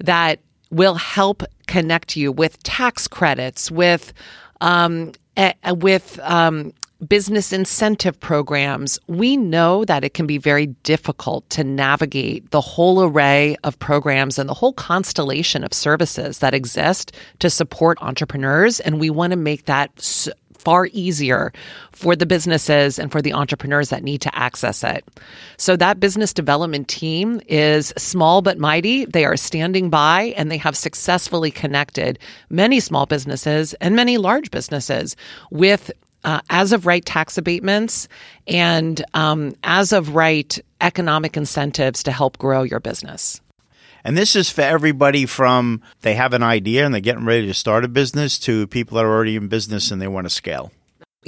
that will help connect you with tax credits, with um, with um, business incentive programs. We know that it can be very difficult to navigate the whole array of programs and the whole constellation of services that exist to support entrepreneurs, and we want to make that far easier for the businesses and for the entrepreneurs that need to access it. So that business development team is small but mighty. They are standing by and they have successfully connected many small businesses and many large businesses with uh, as of right tax abatements and um, as of right economic incentives to help grow your business. And this is for everybody from they have an idea and they're getting ready to start a business to people that are already in business and they want to scale.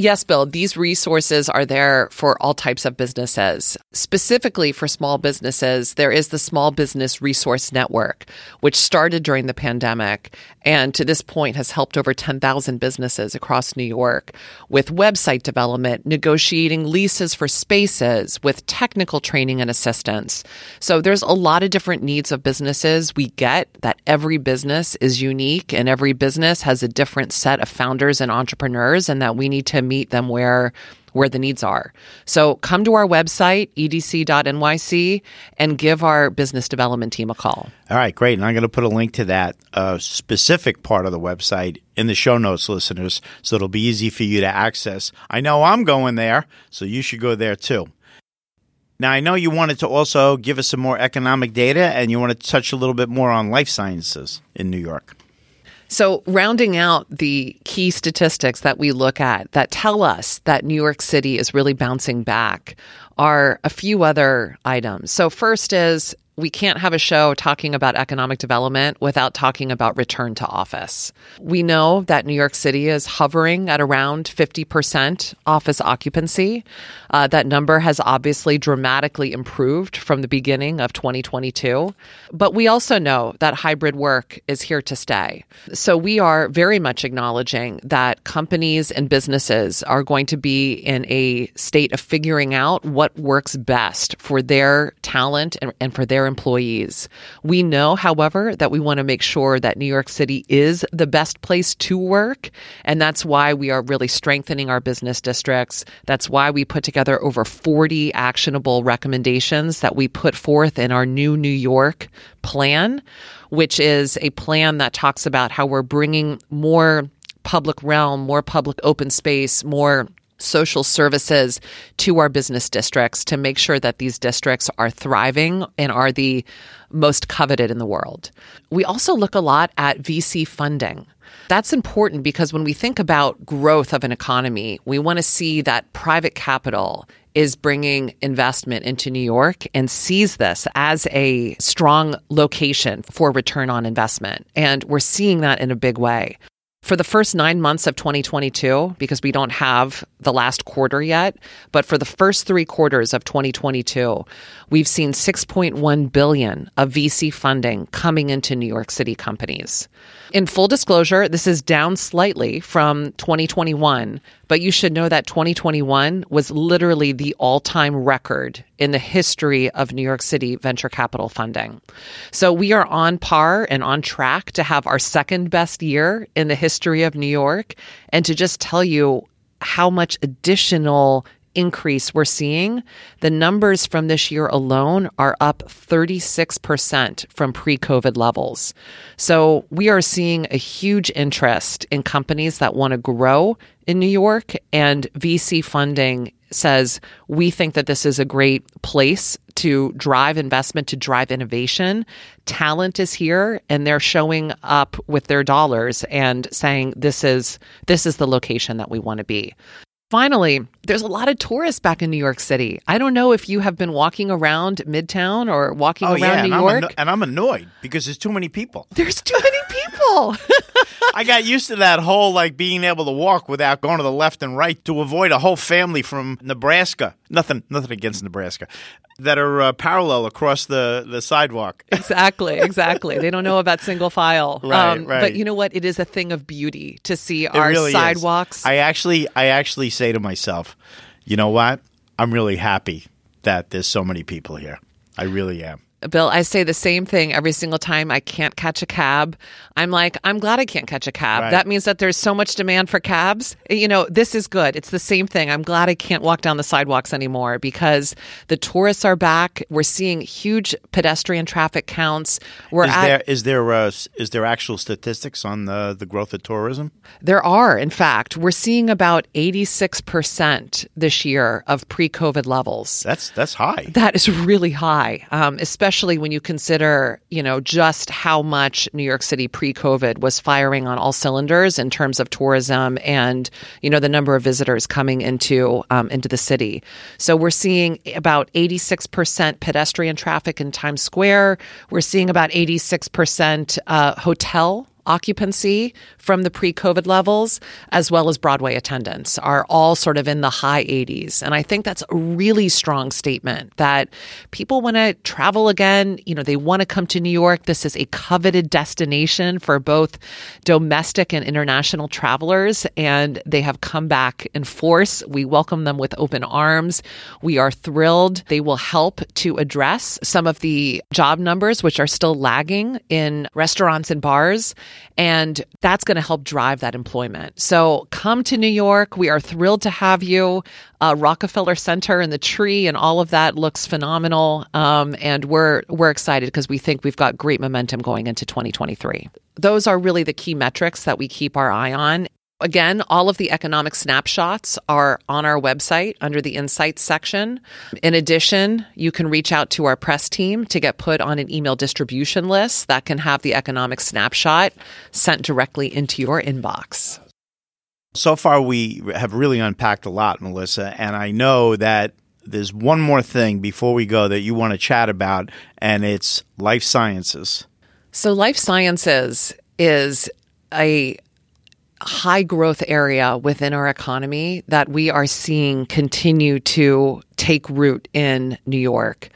Yes, Bill, these resources are there for all types of businesses. Specifically for small businesses, there is the Small Business Resource Network, which started during the pandemic and to this point has helped over 10,000 businesses across New York with website development, negotiating leases for spaces, with technical training and assistance. So there's a lot of different needs of businesses. We get that every business is unique and every business has a different set of founders and entrepreneurs and that we need to meet them where where the needs are. So come to our website, edc.nyc, and give our business development team a call. All right, great. And I'm going to put a link to that uh, specific part of the website in the show notes, listeners, so it'll be easy for you to access. I know I'm going there, so you should go there too. Now, I know you wanted to also give us some more economic data and you want to touch a little bit more on life sciences in New York. So, rounding out the key statistics that we look at that tell us that New York City is really bouncing back are a few other items. So, first is we can't have a show talking about economic development without talking about return to office. We know that New York City is hovering at around 50% office occupancy. Uh, that number has obviously dramatically improved from the beginning of 2022. But we also know that hybrid work is here to stay. So we are very much acknowledging that companies and businesses are going to be in a state of figuring out what works best for their talent and, and for their employees. We know, however, that we want to make sure that New York City is the best place to work. And that's why we are really strengthening our business districts. That's why we put together over 40 actionable recommendations that we put forth in our new New York plan, which is a plan that talks about how we're bringing more public realm, more public open space, more social services to our business districts to make sure that these districts are thriving and are the most coveted in the world. We also look a lot at VC funding. That's important because when we think about growth of an economy, we want to see that private capital is bringing investment into New York and sees this as a strong location for return on investment. And we're seeing that in a big way. For the first nine months of 2022, because we don't have the last quarter yet, but for the first three quarters of 2022, we've seen 6.1 billion of VC funding coming into New York City companies. In full disclosure, this is down slightly from 2021, but you should know that 2021 was literally the all-time record in the history of New York City venture capital funding. So we are on par and on track to have our second best year in the history of New York and to just tell you how much additional increase we're seeing, the numbers from this year alone are up 36% from pre COVID levels. So we are seeing a huge interest in companies that want to grow in New York, and VC funding says we think that this is a great place to drive investment, to drive innovation. Talent is here and they're showing up with their dollars and saying this is this is the location that we want to be. Finally, there's a lot of tourists back in New York City. I don't know if you have been walking around Midtown or walking Oh around yeah, New and York. I'm, anno- and I'm annoyed because there's too many people. [LAUGHS] there's too many people. [LAUGHS] I got used to that whole like being able to walk without going to the left and right to avoid a whole family from Nebraska. Nothing, nothing against Nebraska, that are uh, parallel across the the sidewalk. [LAUGHS] exactly, exactly. They don't know about single file. Um, Right, right. But you know what? It is a thing of beauty to see It our really is. sidewalks. I actually, I actually say to myself, you know what? I'm really happy that there's so many people here. I really am. Bill, I say the same thing every single time I can't catch a cab. I'm like, I'm glad I can't catch a cab. Right. That means that there's so much demand for cabs. You know, this is good. It's the same thing. I'm glad I can't walk down the sidewalks anymore because the tourists are back. We're seeing huge pedestrian traffic counts. We're Is at there is there uh, is there actual statistics on the the growth of tourism? There are, in fact, we're seeing about 86% this year of pre COVID levels. That's that's high. That is really high, um, especially when you consider, you know, just how much New York City pre-COVID was firing on all cylinders in terms of tourism and, you know, the number of visitors coming into um, into the city. So we're seeing about 86% pedestrian traffic in Times Square. We're seeing about 86% uh, hotel occupancy from the pre COVID levels, as well as Broadway attendance, are all sort of in the high 80s. And I think that's a really strong statement that people want to travel again. You know, they want to come to New York. This is a coveted destination for both domestic and international travelers, and they have come back in force. We welcome them with open arms. We are thrilled. They will help to address some of the job numbers, which are still lagging in restaurants and bars. And that's going to help drive that employment. So come to New York. We are thrilled to have you. Uh, Rockefeller Center and the tree and all of that looks phenomenal. Um, and we're we're excited because we think we've got great momentum going into 2023. Those are really the key metrics that we keep our eye on. Again, all of the economic snapshots are on our website under the Insights section. In addition, you can reach out to our press team to get put on an email distribution list that can have the economic snapshot sent directly into your inbox. So far, we have really unpacked a lot, Melissa, and I know that there's one more thing before we go that you want to chat about, and it's life sciences. So, life sciences is a high growth area within our economy that we are seeing continue to take root in New York.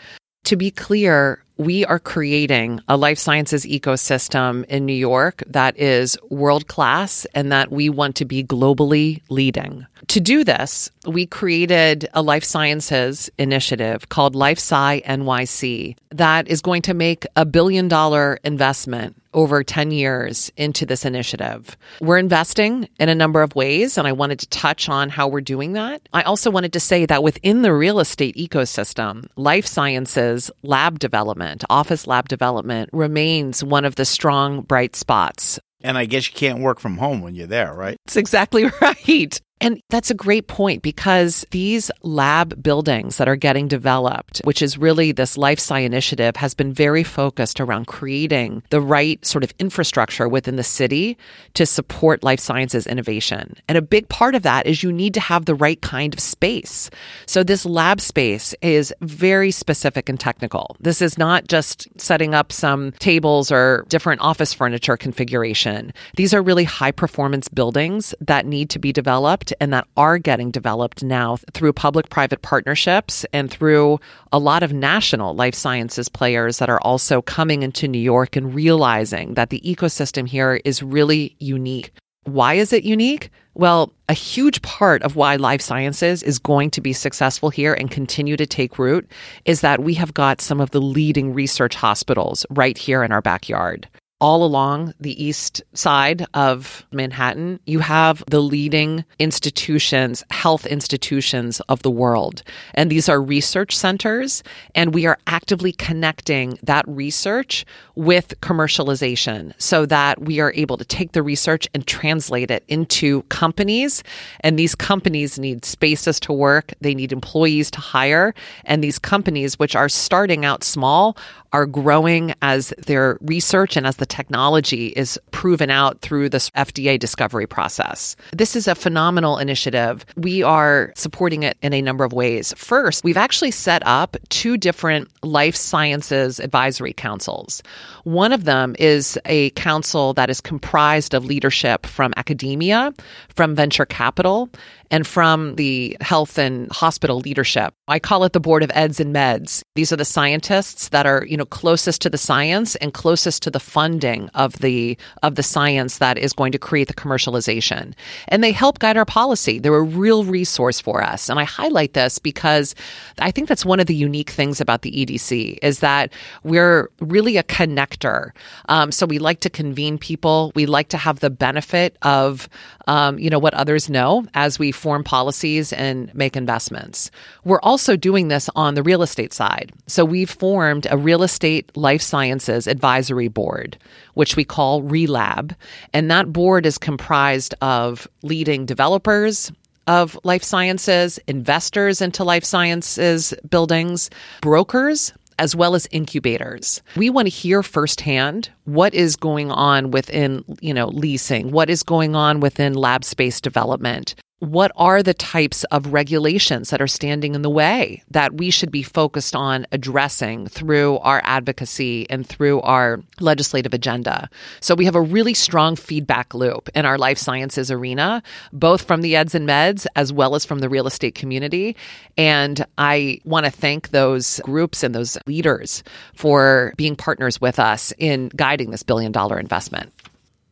To be clear, we are creating a life sciences ecosystem in New York that is world class and that we want to be globally leading. To do this, we created a life sciences initiative called LifeSci NYC that is going to make a billion dollar investment over 10 years into this initiative. We're investing in a number of ways, and I wanted to touch on how we're doing that. I also wanted to say that within the real estate ecosystem, life sciences lab development, office lab development remains one of the strong, bright spots. And I guess you can't work from home when you're there, right? That's exactly [LAUGHS] right. And that's a great point because these lab buildings that are getting developed, which is really this life sci initiative, has been very focused around creating the right sort of infrastructure within the city to support life sciences innovation. And a big part of that is you need to have the right kind of space. So this lab space is very specific and technical. This is not just setting up some tables or different office furniture configuration. These are really high performance buildings that need to be developed and that are getting developed now through public private partnerships and through a lot of national life sciences players that are also coming into New York and realizing that the ecosystem here is really unique. Why is it unique? Well, a huge part of why life sciences is going to be successful here and continue to take root is that we have got some of the leading research hospitals right here in our backyard all along the east side of Manhattan, you have the leading institutions, health institutions of the world. And these are research centers. And we are actively connecting that research with commercialization so that we are able to take the research and translate it into companies. And these companies need spaces to work, they need employees to hire. And these companies, which are starting out small, are growing as their research and as the technology is proven out through this FDA discovery process. This is a phenomenal initiative. We are supporting it in a number of ways. First, we've actually set up two different life sciences advisory councils. One of them is a council that is comprised of leadership from academia, from venture capital, and from the health and hospital leadership. I call it the board of eds and meds. These are the scientists that are, you know, closest to the science and closest to the funding of the of the science that is going to create the commercialization. And they help guide our policy. They're a real resource for us. And I highlight this because I think that's one of the unique things about the EDC is that we're really a connector. Um, so we like to convene people. We like to have the benefit of, um, you know, what others know as we form policies and make investments. We're also doing this on the real estate side. So we've formed a real estate life sciences advisory board, which we call RELAB. And that board is comprised of leading developers, of life sciences, investors into life sciences buildings, brokers, as well as incubators. We want to hear firsthand what is going on within, you know, leasing, what is going on within lab space development, what are the types of regulations that are standing in the way that we should be focused on addressing through our advocacy and through our legislative agenda? So we have a really strong feedback loop in our life sciences arena, both from the eds and meds as well as from the real estate community. And I want to thank those groups and those leaders for being partners with us in guiding this billion dollar investment.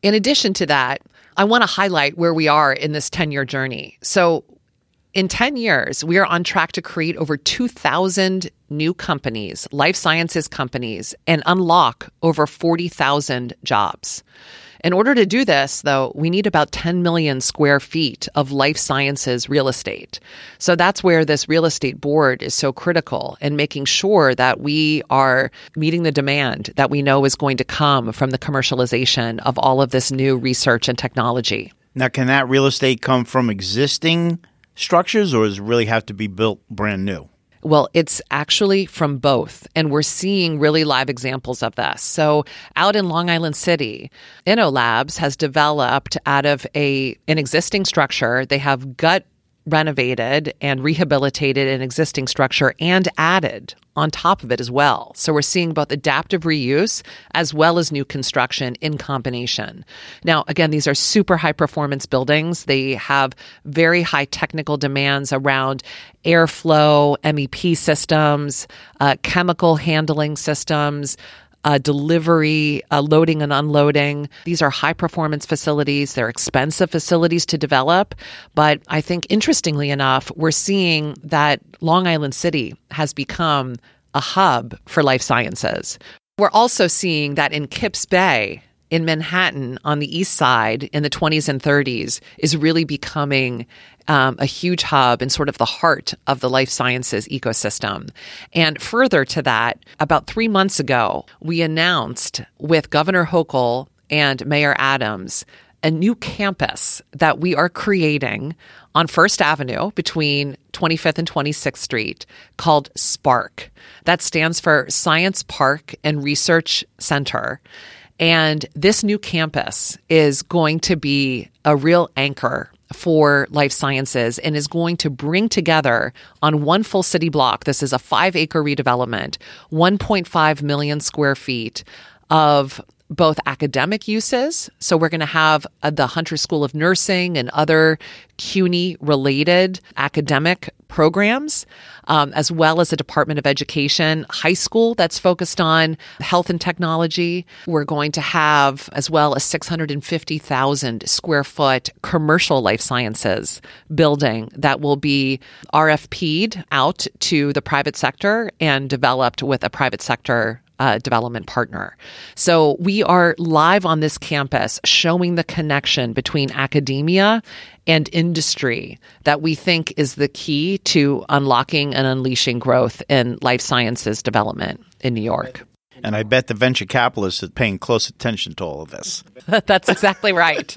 In addition to that, I want to highlight where we are in this 10 year journey. So, in 10 years, we are on track to create over 2,000 new companies, life sciences companies, and unlock over 40,000 jobs. In order to do this, though, we need about 10 million square feet of life sciences real estate. So that's where this real estate board is so critical in making sure that we are meeting the demand that we know is going to come from the commercialization of all of this new research and technology. Now, can that real estate come from existing structures or does it really have to be built brand new? Well, it's actually from both. And we're seeing really live examples of this. So out in Long Island City, InnoLabs has developed out of a an existing structure. They have gut renovated and rehabilitated an existing structure and added on top of it as well. So we're seeing both adaptive reuse as well as new construction in combination. Now, again, these are super high performance buildings. They have very high technical demands around airflow, MEP systems, uh, chemical handling systems, uh, delivery, uh, loading and unloading. These are high performance facilities. They're expensive facilities to develop. But I think interestingly enough, we're seeing that Long Island City has become a hub for life sciences. We're also seeing that in Kips Bay, in Manhattan on the east side in the 20s and 30s is really becoming um, a huge hub and sort of the heart of the life sciences ecosystem. And further to that, about three months ago, we announced with Governor Hochul and Mayor Adams a new campus that we are creating on First Avenue between 25th and 26th Street called SPARC. That stands for Science Park and Research Center. And this new campus is going to be a real anchor for life sciences and is going to bring together on one full city block. This is a five acre redevelopment, 1.5 million square feet of both academic uses. So we're going to have uh, the Hunter School of Nursing and other CUNY related academic programs, um, as well as a Department of Education high school that's focused on health and technology. We're going to have as well a 650,000 square foot commercial life sciences building that will be RFP'd out to the private sector and developed with a private sector uh, development partner. So we are live on this campus showing the connection between academia and industry that we think is the key to unlocking and unleashing growth in life sciences development in New York. And I bet the venture capitalists are paying close attention to all of this. [LAUGHS] That's exactly right.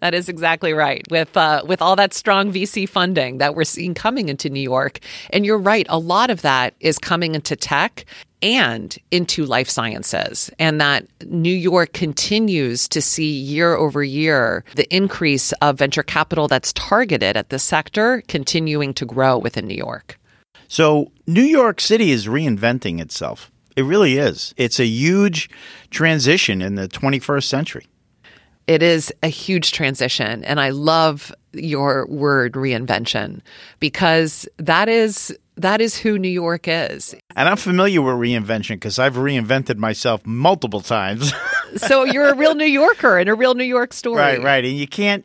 That is exactly right. With uh, with all that strong VC funding that we're seeing coming into New York, and you're right, a lot of that is coming into tech and into life sciences, and that New York continues to see year over year the increase of venture capital that's targeted at the sector continuing to grow within New York. So, New York City is reinventing itself. It really is. It's a huge transition in the 21st century. It is a huge transition. And I love your word reinvention because that is that is who New York is. And I'm familiar with reinvention because I've reinvented myself multiple times. [LAUGHS] so you're a real New Yorker and a real New York story. Right, right. And you can't,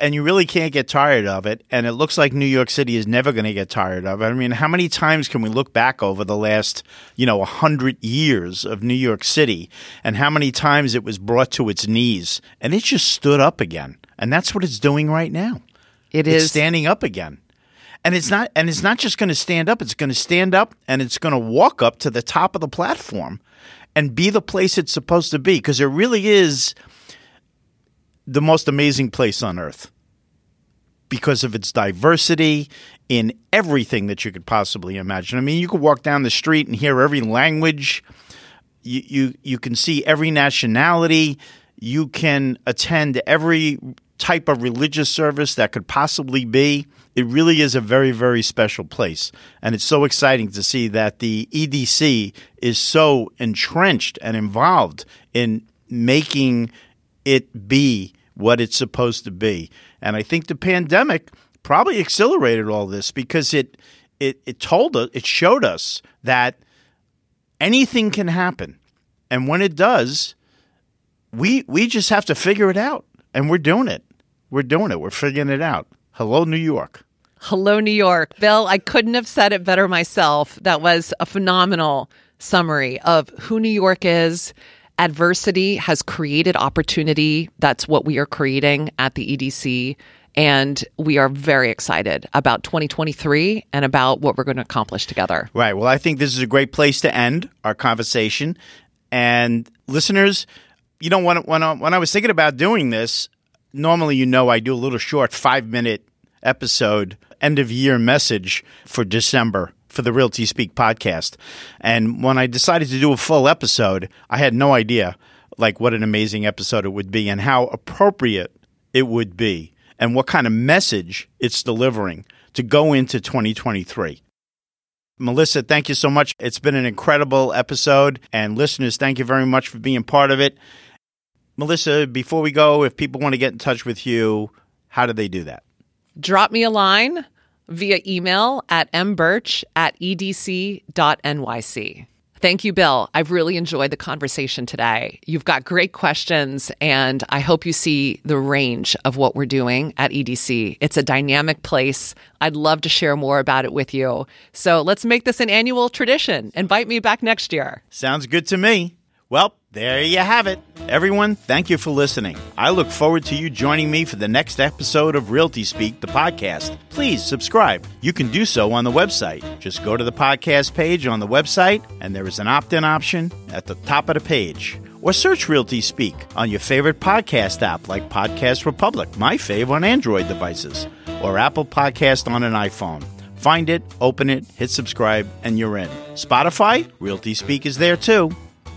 and you really can't get tired of it. And it looks like New York City is never going to get tired of it. I mean, how many times can we look back over the last, you know, 100 years of New York City and how many times it was brought to its knees and it just stood up again. And that's what it's doing right now. It it's is standing up again and it's not and it's not just going to stand up it's going to stand up and it's going to walk up to the top of the platform and be the place it's supposed to be because it really is the most amazing place on earth because of its diversity in everything that you could possibly imagine. I mean, you could walk down the street and hear every language. You you you can see every nationality. You can attend every type of religious service that could possibly be. It really is a very, very special place. And it's so exciting to see that the EDC is so entrenched and involved in making it be what it's supposed to be. And I think the pandemic probably accelerated all this because it it, it told us, it showed us that anything can happen. And when it does, we we just have to figure it out. And we're doing it. We're doing it. We're figuring it out. Hello, New York. Hello, New York. Bill, I couldn't have said it better myself. That was a phenomenal summary of who New York is. Adversity has created opportunity. That's what we are creating at the EDC. And we are very excited about 2023 and about what we're going to accomplish together. Right. Well, I think this is a great place to end our conversation. And listeners, you know, when, when, when I was thinking about doing this, normally, you know, I do a little short five minute episode, end of year message for December for the Realty Speak podcast. And when I decided to do a full episode, I had no idea like what an amazing episode it would be and how appropriate it would be and what kind of message it's delivering to go into 2023. Melissa, thank you so much. It's been an incredible episode. And listeners, thank you very much for being part of it. Melissa, before we go, if people want to get in touch with you, how do they do that? Drop me a line via email at mburch at edc.nyc. Thank you, Bill. I've really enjoyed the conversation today. You've got great questions, and I hope you see the range of what we're doing at EDC. It's a dynamic place. I'd love to share more about it with you. So let's make this an annual tradition. Invite me back next year. Sounds good to me. Well, there you have it. Everyone, thank you for listening. I look forward to you joining me for the next episode of Realty Speak, the podcast. Please subscribe. You can do so on the website. Just go to the podcast page on the website, and there is an opt in option at the top of the page. Or search Realty Speak on your favorite podcast app like Podcast Republic, my fave on Android devices, or Apple Podcast on an iPhone. Find it, open it, hit subscribe, and you're in. Spotify, Realty Speak is there too.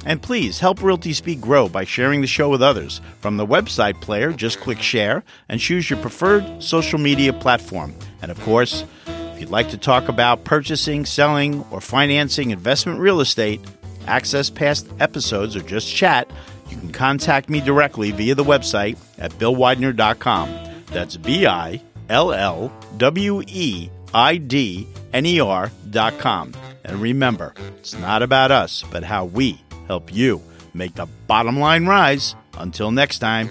And please help Realty Speak grow by sharing the show with others. From the website player, just click share and choose your preferred social media platform. And of course, if you'd like to talk about purchasing, selling, or financing investment real estate, access past episodes, or just chat, you can contact me directly via the website at billweidner.com. That's B I L L W E I D N E R.com. And remember, it's not about us, but how we help you make the bottom line rise. Until next time.